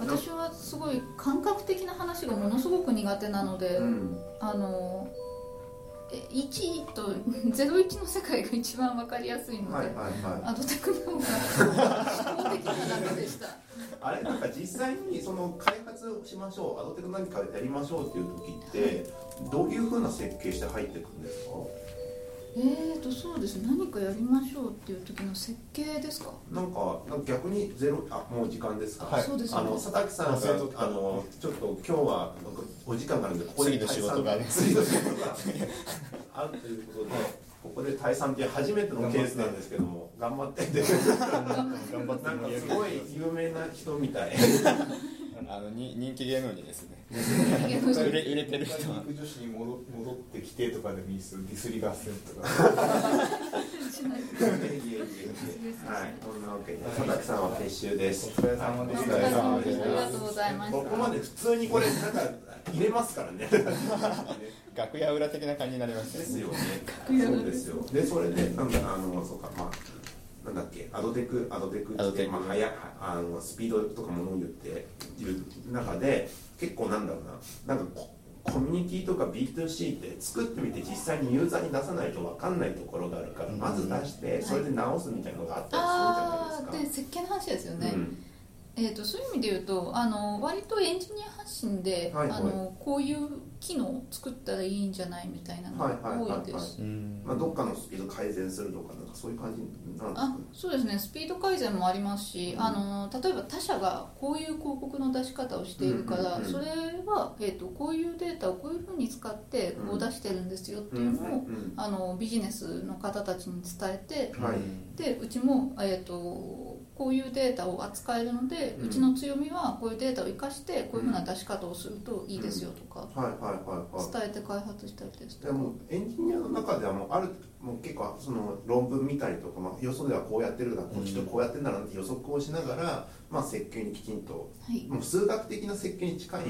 私はすごい感覚的な話がものすごく苦手なので、うん。あのえ1と01の世界が一番わかりやすいので、はいはいはい。アドテクの方が思考的な中でした。あれなんか実際にその開発をしましょうアドテク何かやりましょうっていう時ってどういうふうな設計して入ってくるんですか？えーとそうです何かやりましょうっていう時の設計ですか？なんかなんか逆にゼロあもう時間ですか、はい。そうですあの佐々木さんがあのちょっと今日はなんかお時間があるんでここで次の仕事がね 次の仕事があるということでここで退散っていう初めてのケースなんですけども頑張って。っ て頑張って。なんかすごい有名な人みたい あのに人気芸能人ですね。売れ売れてる人は。肉女子に戻戻ってきてとかでもいいですよディスリ合戦とか。はい。こんなわけで佐々木さんは撤収です。お疲れ様でありがとうございまここまで普通にこれなんか入れますからね。楽屋裏的な感じになりましたね。ですよね。そうですよ。でそれでなんだあのそうかまあなんだっけ？アドテクアドテクってまあ、はやあのスピードとかものを言っている中で結構なんだろうな。なんかココミュニティとか B2C って作ってみて実際にユーザーに出さないと分かんないところがあるから、うん。まず出してそれで直すみたいなのがあったりするじゃないですか。で設計の話ですよね、うん。えー、とそういう意味で言うとあの割とエンジニア発信で、はいはい。あのこういう機能を作ったらいいんじゃないみたいなのが多いです。うん。まあ、どっかのスピード改善するとかなんかそういう感じなんですか？あねそうですね。スピード改善もありますし、あの例えば他社がこういう広告の出し方をしているから、うんうんうんそれは、えー、とこういうデータをこういうふうに使ってこう出してるんですよっていうのを、うんうん。あのビジネスの方たちに伝えてはい。でうちも、えー、とこういうデータを扱えるので、ううんちの強みはこういうデータを生かしてこういうふうな出し方をするといいですよとか、はいはいはいはい。伝えて開発したりですとか。でもエンジニアの中ではもうあるもう結構その論文見たりとか、まあ、よそではこうやってるなこっちとこうやってんだなって予測をしながら、まあ、設計にきちんと。はい。もう数学的な設計に近い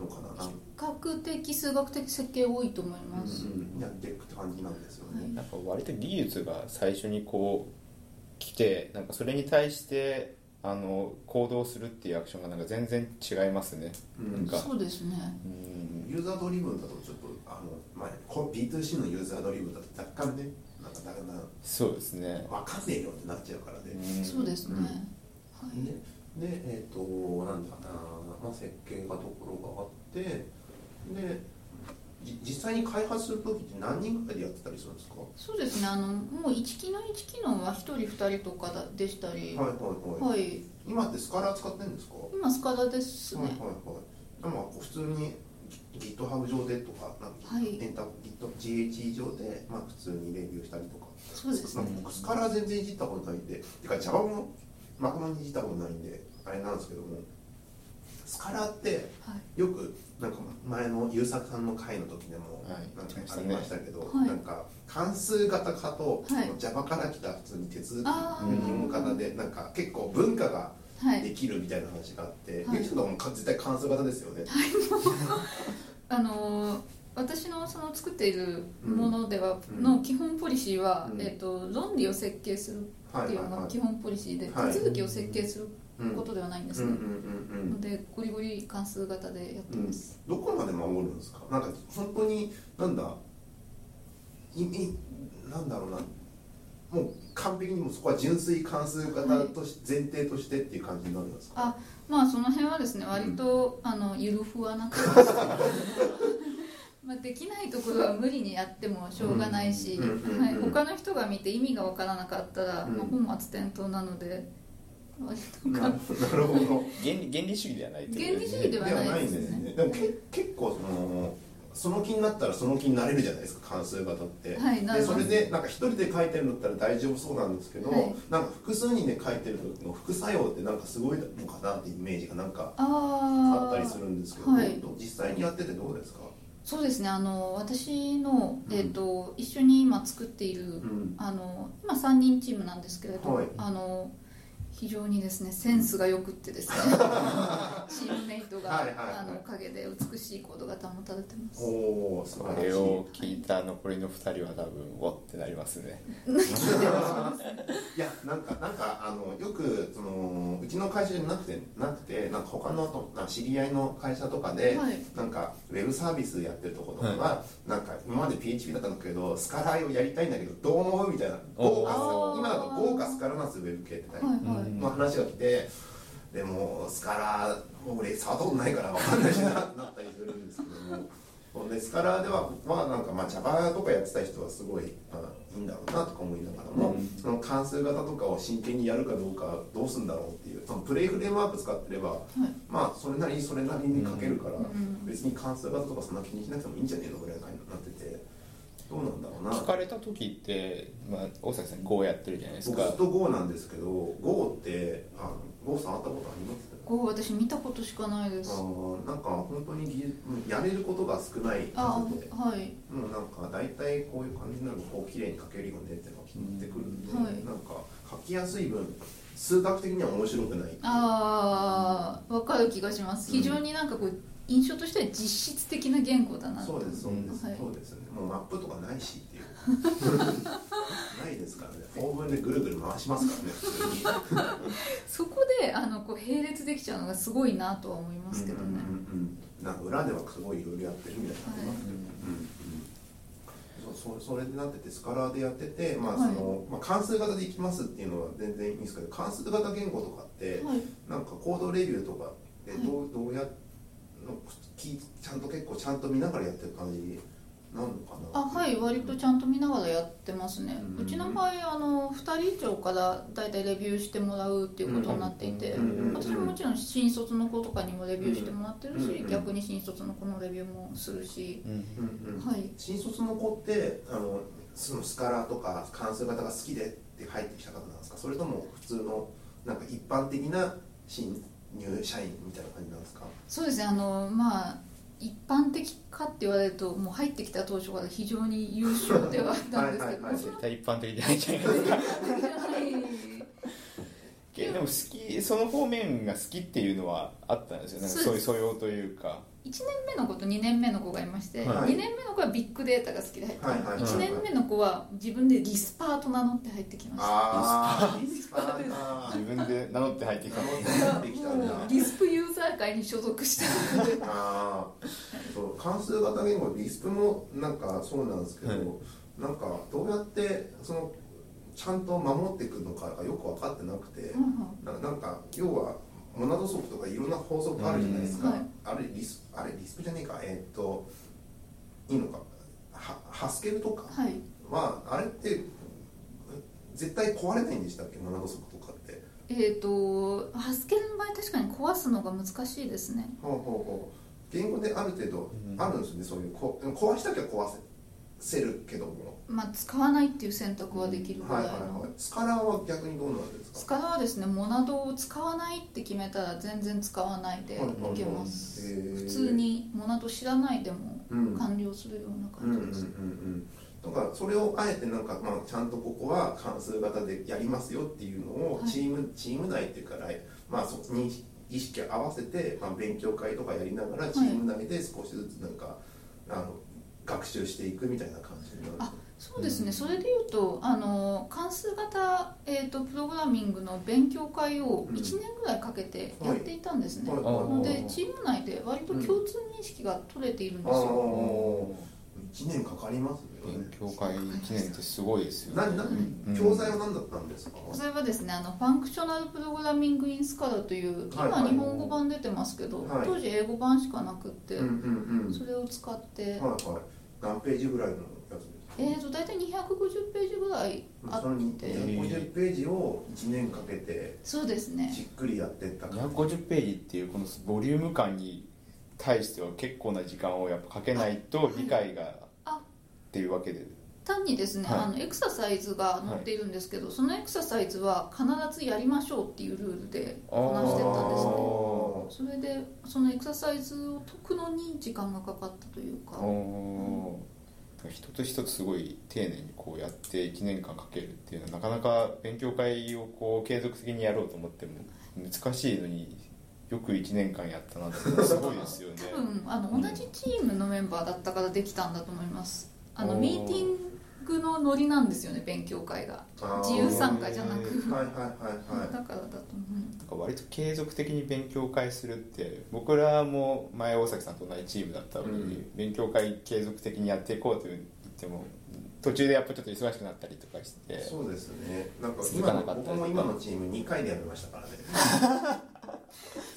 のかな比較的数学的設計多いと思います、うん、やっていくって感じなんですよね、なんか割と技術が最初にこう来てなんかそれに対してあの行動するっていうアクションがなんか全然違いますね、うん。なんか。そうですね。うん。ユーザードリブンだとちょっとあの、まあ、こ B2C のユーザードリブンだと若干ねなんかだんだんそうですね、分かんねえよってなっちゃうからね、うん。そうですね、うん。はい。ででえっ、となんだかな、まあ、設計がところがあってでじ実際に開発する時って何人ぐらいでやってたりするんですか？はそうですね。あのもう1機能1機能は1人2人とかだでしたり。いはいはい、はい。今ってスカラー使ってるんですか？今スカダですね、はいはいはい。でも普通に GitHub 上でとかなんか、はい。エンタ GitGH 上で、まあ、普通にレビューしたりとか。そうですね。僕スカラー全然いじったことないんでてか Java もマクロにいじったことないんであれなんですけどもスカラーってはい。よくなんか前の優作さんの回の時でもはい。なんかありましたけど、はい。なんか関数型化とはい。Java から来た普通に手続きあー読む方でなんか結構文化がではい。きるみたいな話があって、はい。ゆきさんも絶対関数型ですよね。あのー私のその作っているものでは、うん。の基本ポリシーは、うん。えっと論理を設計するっていうのが基本ポリシーで、はい。手続きを設計するうんことではないんですね、うんうんうんうんのでゴリゴリ関数型でやってます、どこまで守るんですか？なんか本当になんだ？いいなんだろうな。もう完璧にもうそこは純粋関数型とし、前提としてっていう感じになるんですか？あまあその辺はですね割と、あのゆるふわな感じ まあできないところは無理にやってもしょうがないし、うんうんうん。はい、他の人が見て意味がわからなかったら、うん。まあ、本末転倒なのでななるほど。原理原理主義ではないという。原理主義ではないですね。でもけ結構そのその気になったらその気になれるじゃないですか関数型って、ではいなりますそれでなんか一人で書いてるんだったら大丈夫そうなんですけど、はい。なんか複数人で書いてる時の副作用ってなんかすごいのかなっていうイメージがなんかあったりするんですけど、はい実際にやっててどうですか、そうですねあの私の、うんえー、と一緒に今作っている、うんあの今3人チームなんですけれど、はいあの非常にですねセンスがよくってですねチームメイトが、はいはいはい。あのおかげで美しいコードが保たれてます。おお素こ晴らしい。れを聞いた残りの2人は多分おってなりますね。いやなんかなんかあのよくそのうちの会社じゃなくてなくてなんか他のとなんか知り合いの会社とかで、はい。なんかウェブサービスやってるところとかが、なんか今まで PHP だったんだけどスカラーをやりたいんだけどどう思うみたいな豪華今だと豪華スカラなんですよウェブ系ってはいはい、うんの話が来てでもスカラーもう俺触ったことないから分かんないしななったりするんですけども。でスカラーではまあなんかまあ Java とかやってた人はすごい、まあ、いいんだろうなとか思いながらも、うん。その関数型とかを真剣にやるかどうかどうするんだろうっていうそのプレイフレームワーク使ってればまあそれなりにそれなりに書けるから、うん。別に関数型とかそんな気にしなくてもいいんじゃねえのぐらいな感じになっててどうなんだろうな。聞かれた時って、まあ、大崎さん Go やってるじゃないですか。僕ずっと Go なんですけど Go ってあの Go さん会ったことあります？こう私見たことしかないです。あーなんか本当にやれることが少ないあはずではい。もうなんか大体こういう感じになるとこう綺麗に書けるよねっていうのが気に入ってくるんで、うんはい。なんか書きやすい分数学的には面白くないああ分かる気がします。非常になんかこう印象としては実質的な言語だな。とそうですそうです、はい。そうですね。もうマップとかないしっていう。ないですからね。オーブンでぐるぐる回しますからね そこであのこう並列できちゃうのがすごいなとは思いますけどね、うんうんなんか裏ではすごいいろいろやってるみたいなのありますけど、うんうん。そうそそれでなっててスカラーでやってて、まあそのまあ、関数型でいきますっていうのは全然いいんですけど関数型言語とかって、はい。なんかコードレビューとかでどう,、どうやのきちゃんと結構ちゃんと見ながらやってる感じなのかな？あはい割とちゃんと見ながらやってますね、ううんちの場合あの2人以上から大体レビューしてもらうっていうことになっていて、うん私ももちろん新卒の子とかにもレビューしてもらってるし、うんうん逆に新卒の子のレビューもするし、はい。新卒の子ってあのそのスカラーとか関数型が好きでって入ってきた方なんですか？それとも普通のなんか一般的な新入社員みたいな感じなんですか？そうですね。あのまあ一般的かって言われるともう入ってきた当初から非常に優秀ではあったんですけど。はいはいはい。絶対一般的じゃないじゃないですか。はいけでも好きその方面が好きっていうのはあったんですよ。なんかそういう素養というか。1年目の子と2年目の子がいまして、はい。2年目の子はビッグデータが好きで入って、はいはいはいはい。1年目の子は自分でリスパーと名乗って入ってきました。リスパーか自分で名乗って入ってきたリスプユーザー会に所属してるので。ああそう。関数型言語リスプもなんかそうなんですけど、はい。なんかどうやってそのちゃんと守っていくのかがよく分かってなくて、ななんか要はモナド則とかいろんな法則あるじゃないですか、うんはい。あれリスあれリスプじゃねえか。えーっといいのか。はハスケルとかはい。はあれって絶対壊れないんでしたっけ？モナド則とかって。えっ、とハスケルの場合確かに壊すのが難しいですね。ほうほうほう。言語である程度うん。あるんですよね、そういう。こ壊したきゃ壊せるけどもまあ使わないっていう選択はできるぐらはいいはいの、はい。スカラーは逆にどうなんですか？スカラはですねモナドを使わないって決めたら全然使わないでいけます。へー。普通にモナド知らないでもうん。完了するようなうんうんうん感じです、うん。だからそれをあえてなんか、まあ、ちゃんとここは関数型でやりますよっていうのをはい。チーム、チーム内っていうか、来まあ、そこに意識を合わせて、まあ、勉強会とかやりながらチーム内で少しずつなんか、あの学習していくみたいな感じになるあそうですね、それでいうとあの関数型、えー、とプログラミングの勉強会を1年ぐらいかけてやっていたんですね、はい。なのでチーム内で割と共通認識が取れているんですあよ、ー。1年かかりますよ勉ね強会1年ってすごいですよななうん。教材は何だったんですか、それはですねあのファンクショナルプログラミングインスカラという今はい。はい日本語版出てますけど、はい。当時英語版しかなくって、うんうんうん。それを使って、はいはい。何ページぐらいのえー、と大体250ページぐらいあって。250ページを1年かけてそうですね。じっくりやってった感じ。250ページっていうこのボリューム感に対しては結構な時間をやっぱかけないと理解があっていうわけで。単にですね、はい。あのエクササイズが載っているんですけど、そのエクササイズは必ずやりましょうっていうルールでこなしてったんですね。それでそのエクササイズを解くのに時間がかかったというか。おー一つ一つすごい丁寧にこうやって1年間かけるっていうのはなかなか勉強会をこう継続的にやろうと思っても難しいのによく1年間やったなってすごいですよね。多分あの同じチームのメンバーだったからできたんだと思います。あのミーティングのノリなんですよね勉強会が。自由参加じゃなく。はいはいはいはい。だからだと思う。なんか割と継続的に勉強会するって僕らも前大崎さんと同じチームだったのに、うん。勉強会継続的にやっていこうと言っても途中でやっぱちょっと忙しくなったりとかしてそうですね。なんか続今の僕も今のチーム2回でやめましたからね。う ん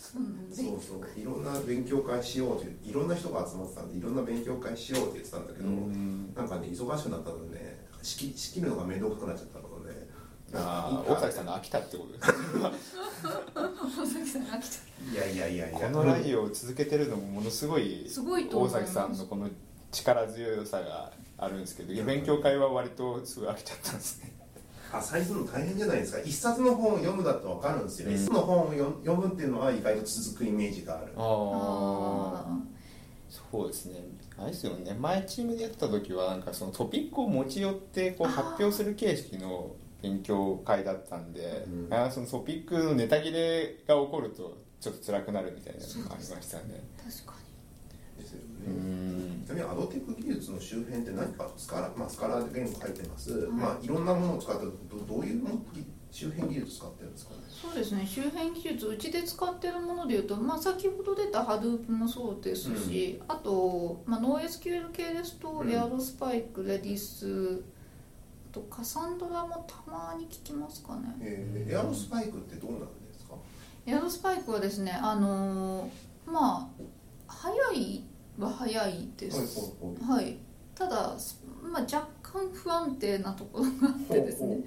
そうそういろんな勉強会しようっていろんな人が集まってたんでいろんな勉強会しようって言ってたんだけど、うん。なんかね忙しくなったのでね仕切仕切るのが面倒くさくなっちゃったので。あー大崎さんが飽きたってことですね。大崎さんが来ちゃいやいやいやいや。このラジオを続けてるのもものすごいすごいと大思います。崎さんのこの力強さがあるんですけどいや勉強会は割とすぐ飽きちゃったんですねあサイズの大変じゃないですか。一冊の本を読むだと分かるんですよ、一冊の本を読読むっていうのは意外と続くイメージがある。ああそうですね。あれですよね。前チームでやってた時はなんかそのトピックを持ち寄ってこう発表する形式の勉強会だったんで、うん。あーそのトピックのネタ切れが起こるとちょっと辛くなるみたいなのがありましたね。確かですよね、うん。ちなみにアドテック技術の周辺って何かスカラ、まあ、スカラ言語書いてます、い。まあいろんにものを使ってどどういう周辺技術使ってるんですかね？そうですね。周辺技術うちで使ってるものでいうと、まあ、先ほど出た Hadoop もそうですし、あと、まあ、NoSQL 系ですと、うんエアロスパイクレディスあとカサンドラもたまに聞きますかね。えーエアロスパイクってどうなんですか？エアロスパイクはですねあのーまあ早いは早いです。ほいはい。ただ、まあ、若干不安定なところがあってですね。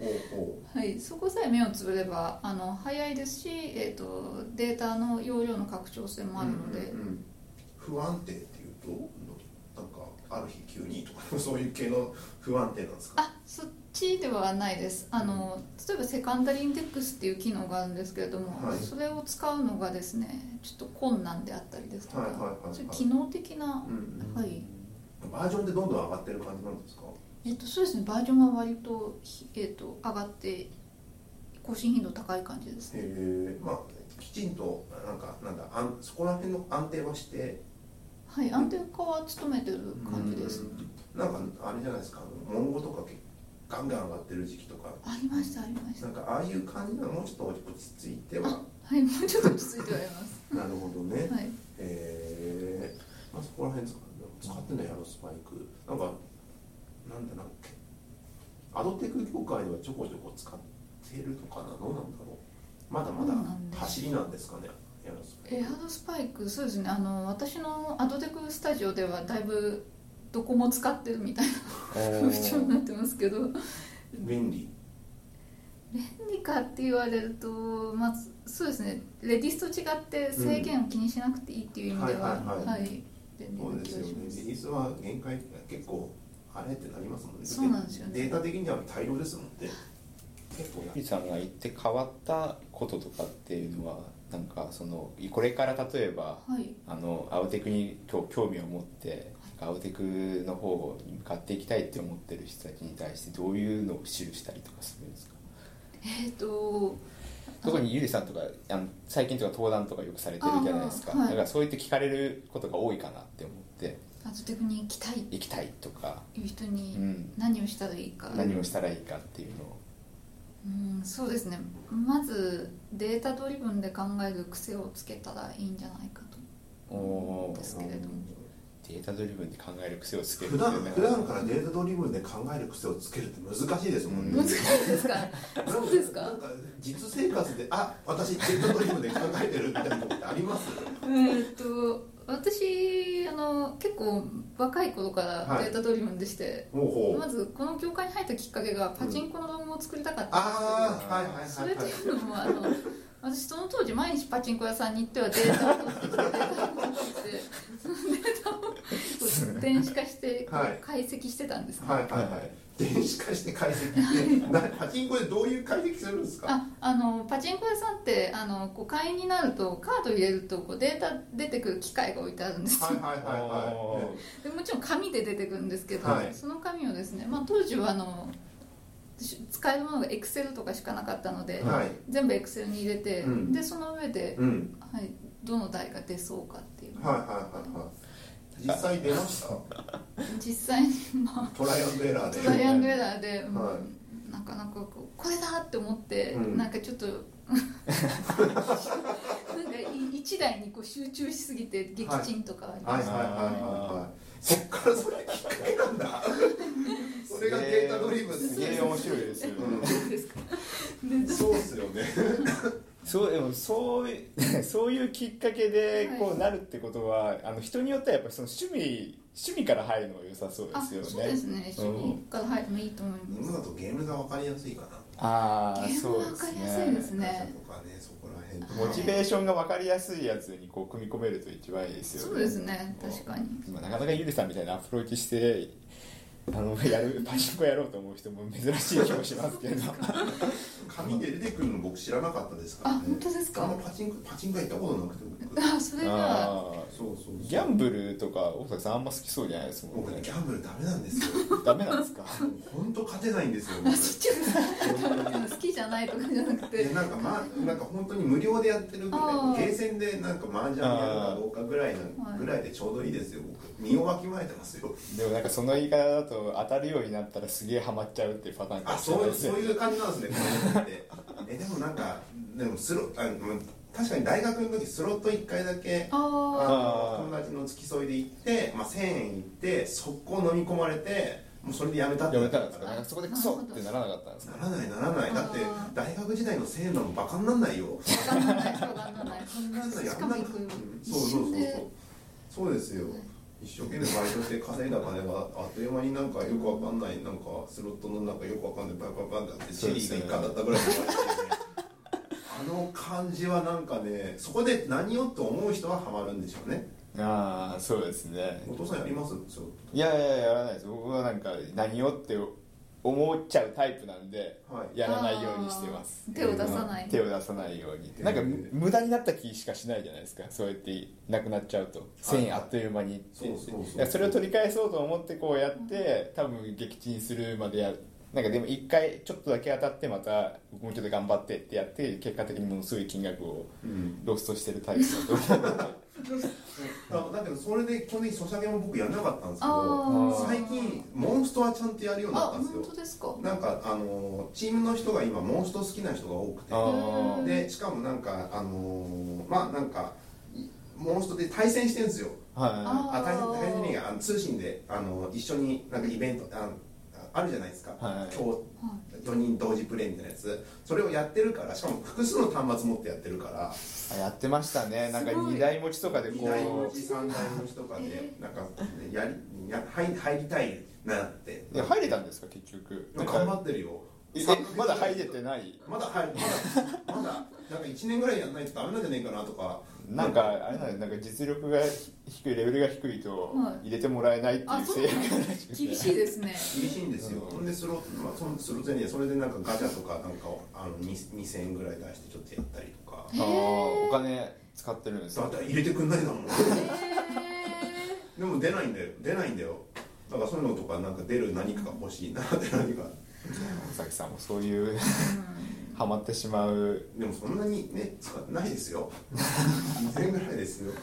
はい、そこさえ目をつぶればあの早いですし、えー、とデータの容量の拡張性うもあるので、うんうんうん。不安定っていうとなんかある日急にとか そういう系の不安定なんですか？あそっちではないです。あの例えばセカンダリーインデックスっていう機能があるんですけれども、はい。それを使うのがですねちょっと困難であったりですとか、はいはいはいはい。そういう機能的な、うんはい。バージョンってどんどん上がってる感じなんですか？えっとそうですね。バージョンは割と,ひ、えっと上がって更新頻度高い感じですね。へえ。まあきちんとなんかなんだあんそこら辺の安定はして。はい。安定化は務めてる感じですなんかあれじゃないですか？文語とかガンガン上がってる時期とか。ありましたありました。なんかああいう感じなの？もうちょっと落ち着いては。はいもうちょっと落ち着いてはいます。なるほどね、はい。えー。まあ、そこら辺使使ってんだよあのスパイク。なんかなんだなんだっけアドテク業界ではちょこちょこ使ってるとかなどうなんだろう。まだまだ走りなんですかね？エアロスパイエアドスパイクそうですね。あの私のアドテクスタジオではだいぶどこも使ってるみたいな。風潮になってますけど。ク便利。便利かって言われるとまずそうですね。レディスと違って制限を気にしなくていいっていう意味では、うんはいはいはい。はい。便利そうですよね。がしますリリースは限界結構あれってなりますもんね。そうなんですよね。データ的には大量ですもんね。結構やゆりさんが言って変わったこととかっていうのはなんかそのこれから例えばはい。あのアウテクに興味を持ってアウテクの方に向かっていきたいって思ってる人たちに対してどういうのを記したりとかするんですか？えっ、と特にゆりさんとかあの最近とか登壇とかよくされてるじゃないですか、はい。だからそう言って聞かれることが多いかなって思って。アドテクに行きたい。行きたいとか、いう人うにん、何をしたらいいか、何をしたらいいかっていうのを。うんそうですね。まずデータドリブンで考える癖をつけたらいいんじゃないかと思うんですけれどもデータドリブンで考える癖をつける普段普段からデータドリブンで考える癖をつけるって難しいですもんね、難しいですか？そうですか？なんか実生活であ私データドリブンで考えてるみたいなことってあります？えーっと私あの結構若い頃からデータドリブンでして、ほうほう。まずこの業界に入ったきっかけがパチンコの動画を作りたかったんですああはいはいそれはい。はいというのもあの私その当時毎日パチンコ屋さんに行ってはデータを取ってきてデータを取ってきて電子化して解析してたんですね、はいはいはい。電子化して解析ってな パチンコでどういう解析するんですか？ああのパチンコ屋さんってあのこう会員になるとカード入れるとこうデータ出てくる機械が置いてあるんです。よ、はいはいはいは でもちろん紙で出てくるんですけど、はい。その紙をですね、まあ、当時はあのし使えるものがエクセルとかしかなかったので、いはい。全部エクセルに入れて、うん。でその上で、うん。はい、どの台が出そうかっていう。はいはいはいはい実際出ました？実際にまあトライアンドエラーで。トライアンドエラーで、うん。はなかなかこうこれだって思って、うん。なんかちょっとなんかい一台にこう集中しすぎて撃沈とかありましたはい。はいはいはいはい。そっからそれきっかけなんだ。それがデータドリブンすげえ面白いですよね、そうですよね そうでもそうい そういうきっかけではい。こうなるってことは、あの人によってはやっぱりその趣味趣味から入るのが良さそうであすよね。そうですね。趣味から入ってもいいと思います、今だとゲームが分かりやすいかな。ああゲームそうですわかりやすいですねねとかねそこら辺とかモチベーションが分かりやすいやつにこう組み込めると一番いいですよね。そうですね。確かに。今なかなかゆりさんみたいなアプローチしてあのやるパチンコやろうと思う人も珍しい気もしますけど。紙で出てくるの僕知らなかったですからね。あ本当ですか？パチンコパチンコ行ったことなくて僕。あそれがあそうそうそう。ーギャンブルとか大崎さんあんま好きそうじゃないですもんね。僕ねギャンブルダメなんですよ。ダメなんですか？本当勝てないんですよ。好きじゃないとかじゃなくて。でなんかまあなんか本当に無料でやってるぐらいゲーセンでなんか麻雀やるかどうかぐらいなはい。ぐらいでちょうどいいですよ僕。身をわきまえてますよ。でもなんかその言い方だと当たるようになったらすげえハマっちゃうっていうパターンかあそうそういう感じなんですね。えでもなんかでもスロあうん確かに大学の時スロット1回だけああ友達の付き添いで行って、まあ、1000円行って速攻飲み込まれてもうそれでやめたって。やめたたんですか？なんかそこでクソってならなかったんですか？ならないならない。だって大学時代の1000円なのバカになんないよ。あ分かんない分かんない。なんない。そうそうそうそう。そうですよ一生懸命バイトして稼いだ金があっという間になんかよくわかんない。なんかスロットのなんかよくわかんない。バイバイバイってあってチェリーが一回当たったぐらいの感じでねあの感じはなんかねそこで何をと思う人はハマるんでしょうね。ああそうですね。お父さんやります？いやいややらないです。僕はなんか何をって思っちゃうタイプなんではい。やらないようにしてます。手を出さない。手を出さないようにえーなんか無駄になった気しかしないじゃないですかそうやってなくなっちゃうと。1000円あっという間にって。そうそうそういやそれを取り返そうと思ってこうやって多分撃沈するまでやる。なんかでも一回ちょっとだけ当たってまたもうちょっと頑張ってってやって結果的にものすごい金額をうん。ロストしてるタイプだと思う。だだけどそれで基本的にソシャゲも僕やんなかったんですけあどー。最近モンストはちゃんとやるようになあったんですよ。本当ですか？なんかあのチームの人が今モンスト好きな人が多くてあでしかもなんかあのまあなんかいモンストで対戦してるんですよ。あはい。ああ対戦対戦にあの通信であの一緒になんかイベントああるじゃないですか、はい今日4人同時プレイみたいなやつ。それをやってるからしかも複数の端末持ってやってるから。あやってましたね。なんかすごい二台持ちとかでこ2台持う。ち3台持ちとかでえなんかやりや入入りたいなって。いや入れたんですか結局。なん頑張かってるよ。えまだ入れてない。まだ入るまだ。まだなんか1年ぐらいやんないとダメなんじゃないかなとか。なんかあれなんなんか実力が低いレベルが低いとはい。入れてもらえないっていうあそう制約が厳しいですね。厳しいんですよ、ほんでスロ,、まあ、そのスローゼニアそれでなんかガチャとかなんかをあのに2000円ぐらい出してちょっとやったりとか。あーお金使ってるんですよだって入れてくんないんだも。んへでも出ないんだよ。出ないんだよ。だからそういうのとかなんか出る何かが欲しいなって何か。尾崎さんもそういうーハマってしまう。でもそんなにね使ってないですよ。2000円ぐらいですよ。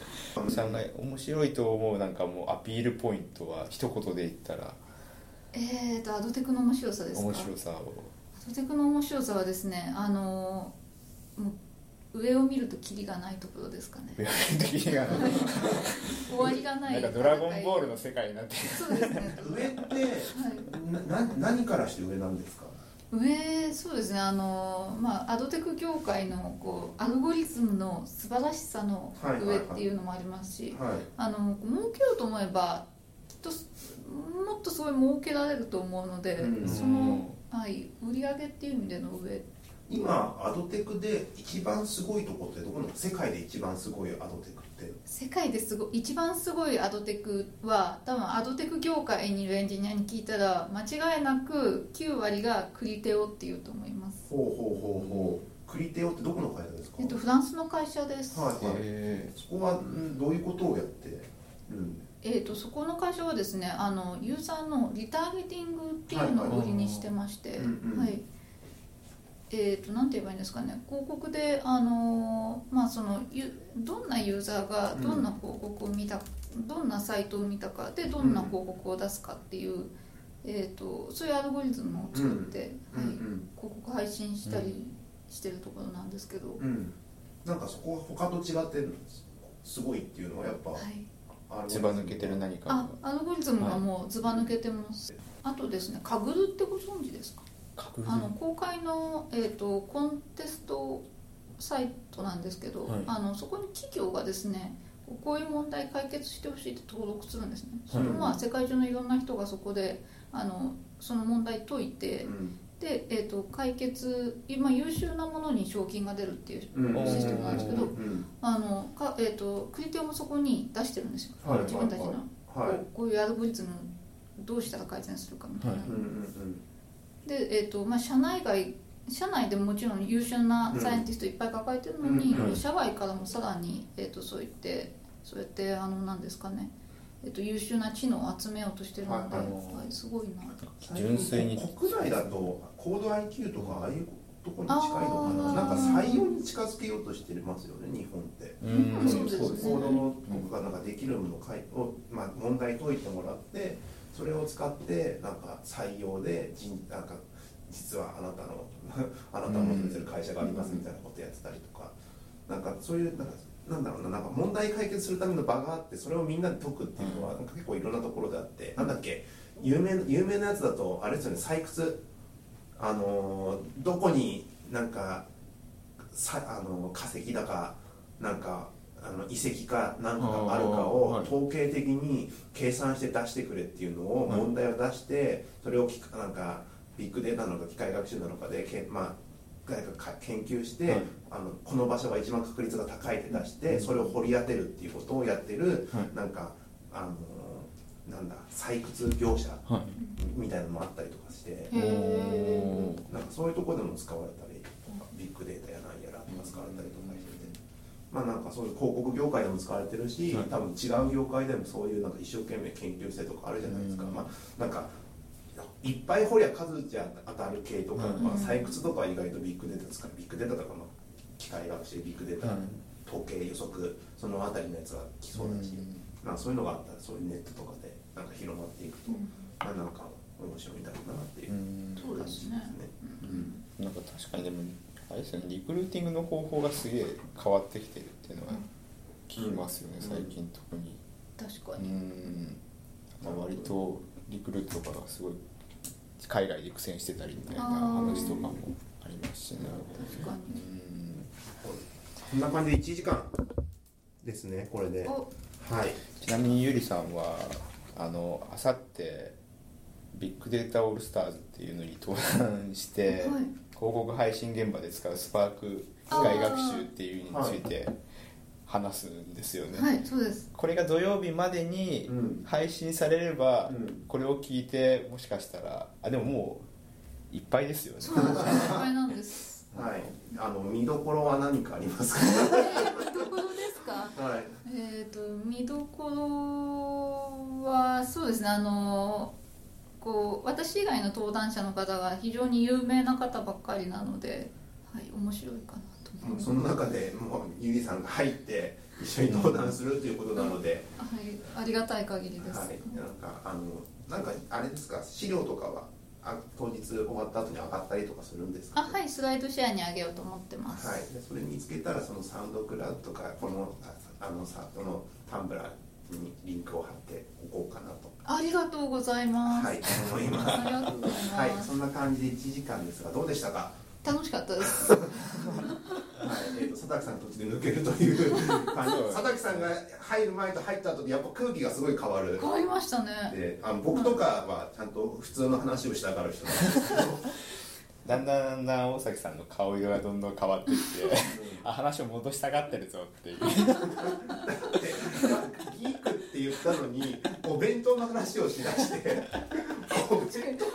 さんが面白いと思うなんかもうアピールポイントは一言で言ったら。えーとアドテクの面白さですか？面白さを。アドテクの面白さはですねあのもう上を見るとキリがないところですかね。終わりがない。なんかドラゴンボールの世界になってそうですね。上ってはい。なな何からして上なんですか？上そうですねあのまあアドテク業界のこうアルゴリズムの素晴らしさの上っていうのもありますし、はい。あの儲けようと思えばきっともっとすごい儲けられると思うので、うん。その、はい、売り上げっていう意味での上。今アドテクで一番すごいとこってどこの？世界で一番すごいアドテクって。世界ですごい一番すごいアドテクは多分アドテク業界にいるエンジニアに聞いたら間違いなく9割がクリテオっていうと思います、ほうほうほうほう。クリテオってどこの会社ですか？えっと、フランスの会社です、はいはい。へそこはんどういうことをやってるんで？えー、とそこの会社はですねあのユーザーのリターゲティングっていうのを売りにしてまして、はいはいうんうん。はいえー、となんて言えばいいんですかね。広告であのーまあそのゆどんなユーザーがどんな広告を見た、どんなサイトを見たかでどんな広告を出すかっていう、えー、とそういうアルゴリズムを作って、うん。はい、うん。広告配信したりしてるところなんですけど、うん。なんかそこは他と違ってるんですすごいっていうのはやっぱ、はい。あずば抜けてる何かあアルゴリズムはもうずば抜けてます、あとですねカグルってご存知ですか？あの公開の、えー、とコンテストサイトなんですけど、はい。あのそこに企業がですねこういう問題解決してほしいって登録するんですね、それをまあ世界中のいろんな人がそこであのその問題解いて、うん。で、えー、と解決今優秀なものに賞金が出るっていううん。システムなんですけど、うん。あのかえー、とクリテオもそこに出してるんですよ、はい。自分たちの、はい。こうこういうアルゴリズムどうしたら改善するかみたいな、はい。うんうんで、えーとまあ、社内外社内でももちろん優秀なサイエンティストいっぱい抱えてるのに、うん。うん。社外からもさらに、えー、とそう言ってそうやってあのなんですかね、えー、と優秀な知能を集めようとしてるので、ははいいすごいな。純粋に。国内だとコード IQ とかああいうところに近いのかな。なんか採用に近づけようとしてますよね日本って。うん。そうですね。コードの僕がなんかできるものをかいを、まあ、問題解いてもらってそれを使ってなんか採用で人なんか実はあなたの あなたの持ってる会社がありますみたいなことやってたりとか、なんかそういうなんかなんだろうななんか問題解決するための場があってそれをみんなで解くっていうのはなんか結構いろんなところであってなんだっけ有名有名なやつだとあれですよね採掘あのーどこになんかさあの化石だかなんかあの遺跡かなんかがあるかをはい。統計的に計算して出してくれっていうのをはい問題を出してそれをきなんかビッグデータなのか機械学習なのかでけまあなんかか研究して、はい。あのこの場所が一番確率が高いって出してそれを掘り当てるっていうことをやってる、はい。なんかあのなんだ採掘業者はい。みたいなのもあったりとかしてなんかそういうところでも使われたりとかビッグデータやなんやらとか使われたりとかまあなんかそういう広告業界でも使われてるし、はい。多分違う業界でもそういうなんか一生懸命研究してとかあるじゃないですか、うん。まあなんかいっぱい掘りゃ数じゃ当たる系とか、うん。まあ、採掘とかは意外とビッグデータ使うビッグデータとかまあ機械学習ビッグデータ、うん。統計予測そのあたりのやつが来そうだし、うん。なんかそういうのがあったらそういうネットとかでなんか広まっていくと、まあなんか面白いんだろうなっていううん。そうですね。うん。なんか確かにでもあれですよね。リクルーティングの方法がすげえ変わってきてるっていうのは聞きますよね、うん最近特に。う確かに、ん、まあ、割とリクルートとかがすごい海外で苦戦してたりみたいな話とかもありますしね。確かに。うん。こんな感じで1時間ですねこれで。お。はい。ちなみにゆりさんはあのあさってビッグデータオールスターズっていうのに登壇して、はい。広告配信現場で使うスパーク機械学習っていうのについて話すんですよね、はいそうです。これが土曜日までにうん。配信されれば、うん。これを聞いてもしかしたらあでももういっぱいですよね。そうなんです。よいっぱいなんです。はい。あの見どころは何かありますか？えー見どころですか？はい。えー、と見どころはそうですね。あのこう私以外の登壇者の方が非常に有名な方ばっかりなので、はい、面白いかなと思います、その中でもうゆりさんが入って一緒に登壇するということなので、はい、ありがたい限りです、はい、なんかあのなんかあれですか？資料とかはあ当日終わった後に上がったりとかするんですか、あはいスライドシェアにあげようと思ってます、はい、でそれ見つけたらそのサウンドクラウドとかこのああのさこのタンブラーにリンクを貼っておこうかなと。ありがとうございます、はい思います。ありがとうございます、はいそんな感じで1時間ですがどうでしたか？楽しかったです。はい、えー、と佐竹さん途中で抜けるという感じ。佐竹さんが入る前と入った後でやっぱ空気がすごい変わる。変わりましたね。であの僕とかはちゃんと普通の話をしたがる人なんですけどだんだんだんだん大崎さんの顔色がどんどん変わってきてあ話を戻したがってるぞっていう。でギークって言ったのにお弁当の話をしだしてお弁当の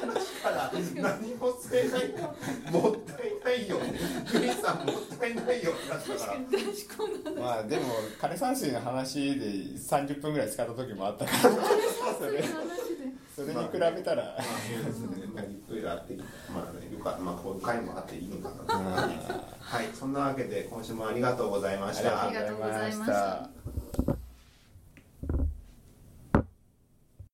話から何も吸えないもったいないよ。グリさんもったいないよってなったから。まあでも枯山水の話で30分ぐらい使った時もあったから。それそれに比べたら、まあねまあゆっくりあってまあねよかまあこういう回もあっていいのかなはい。そんなわけで今週もありがとうございました。ありがとうございました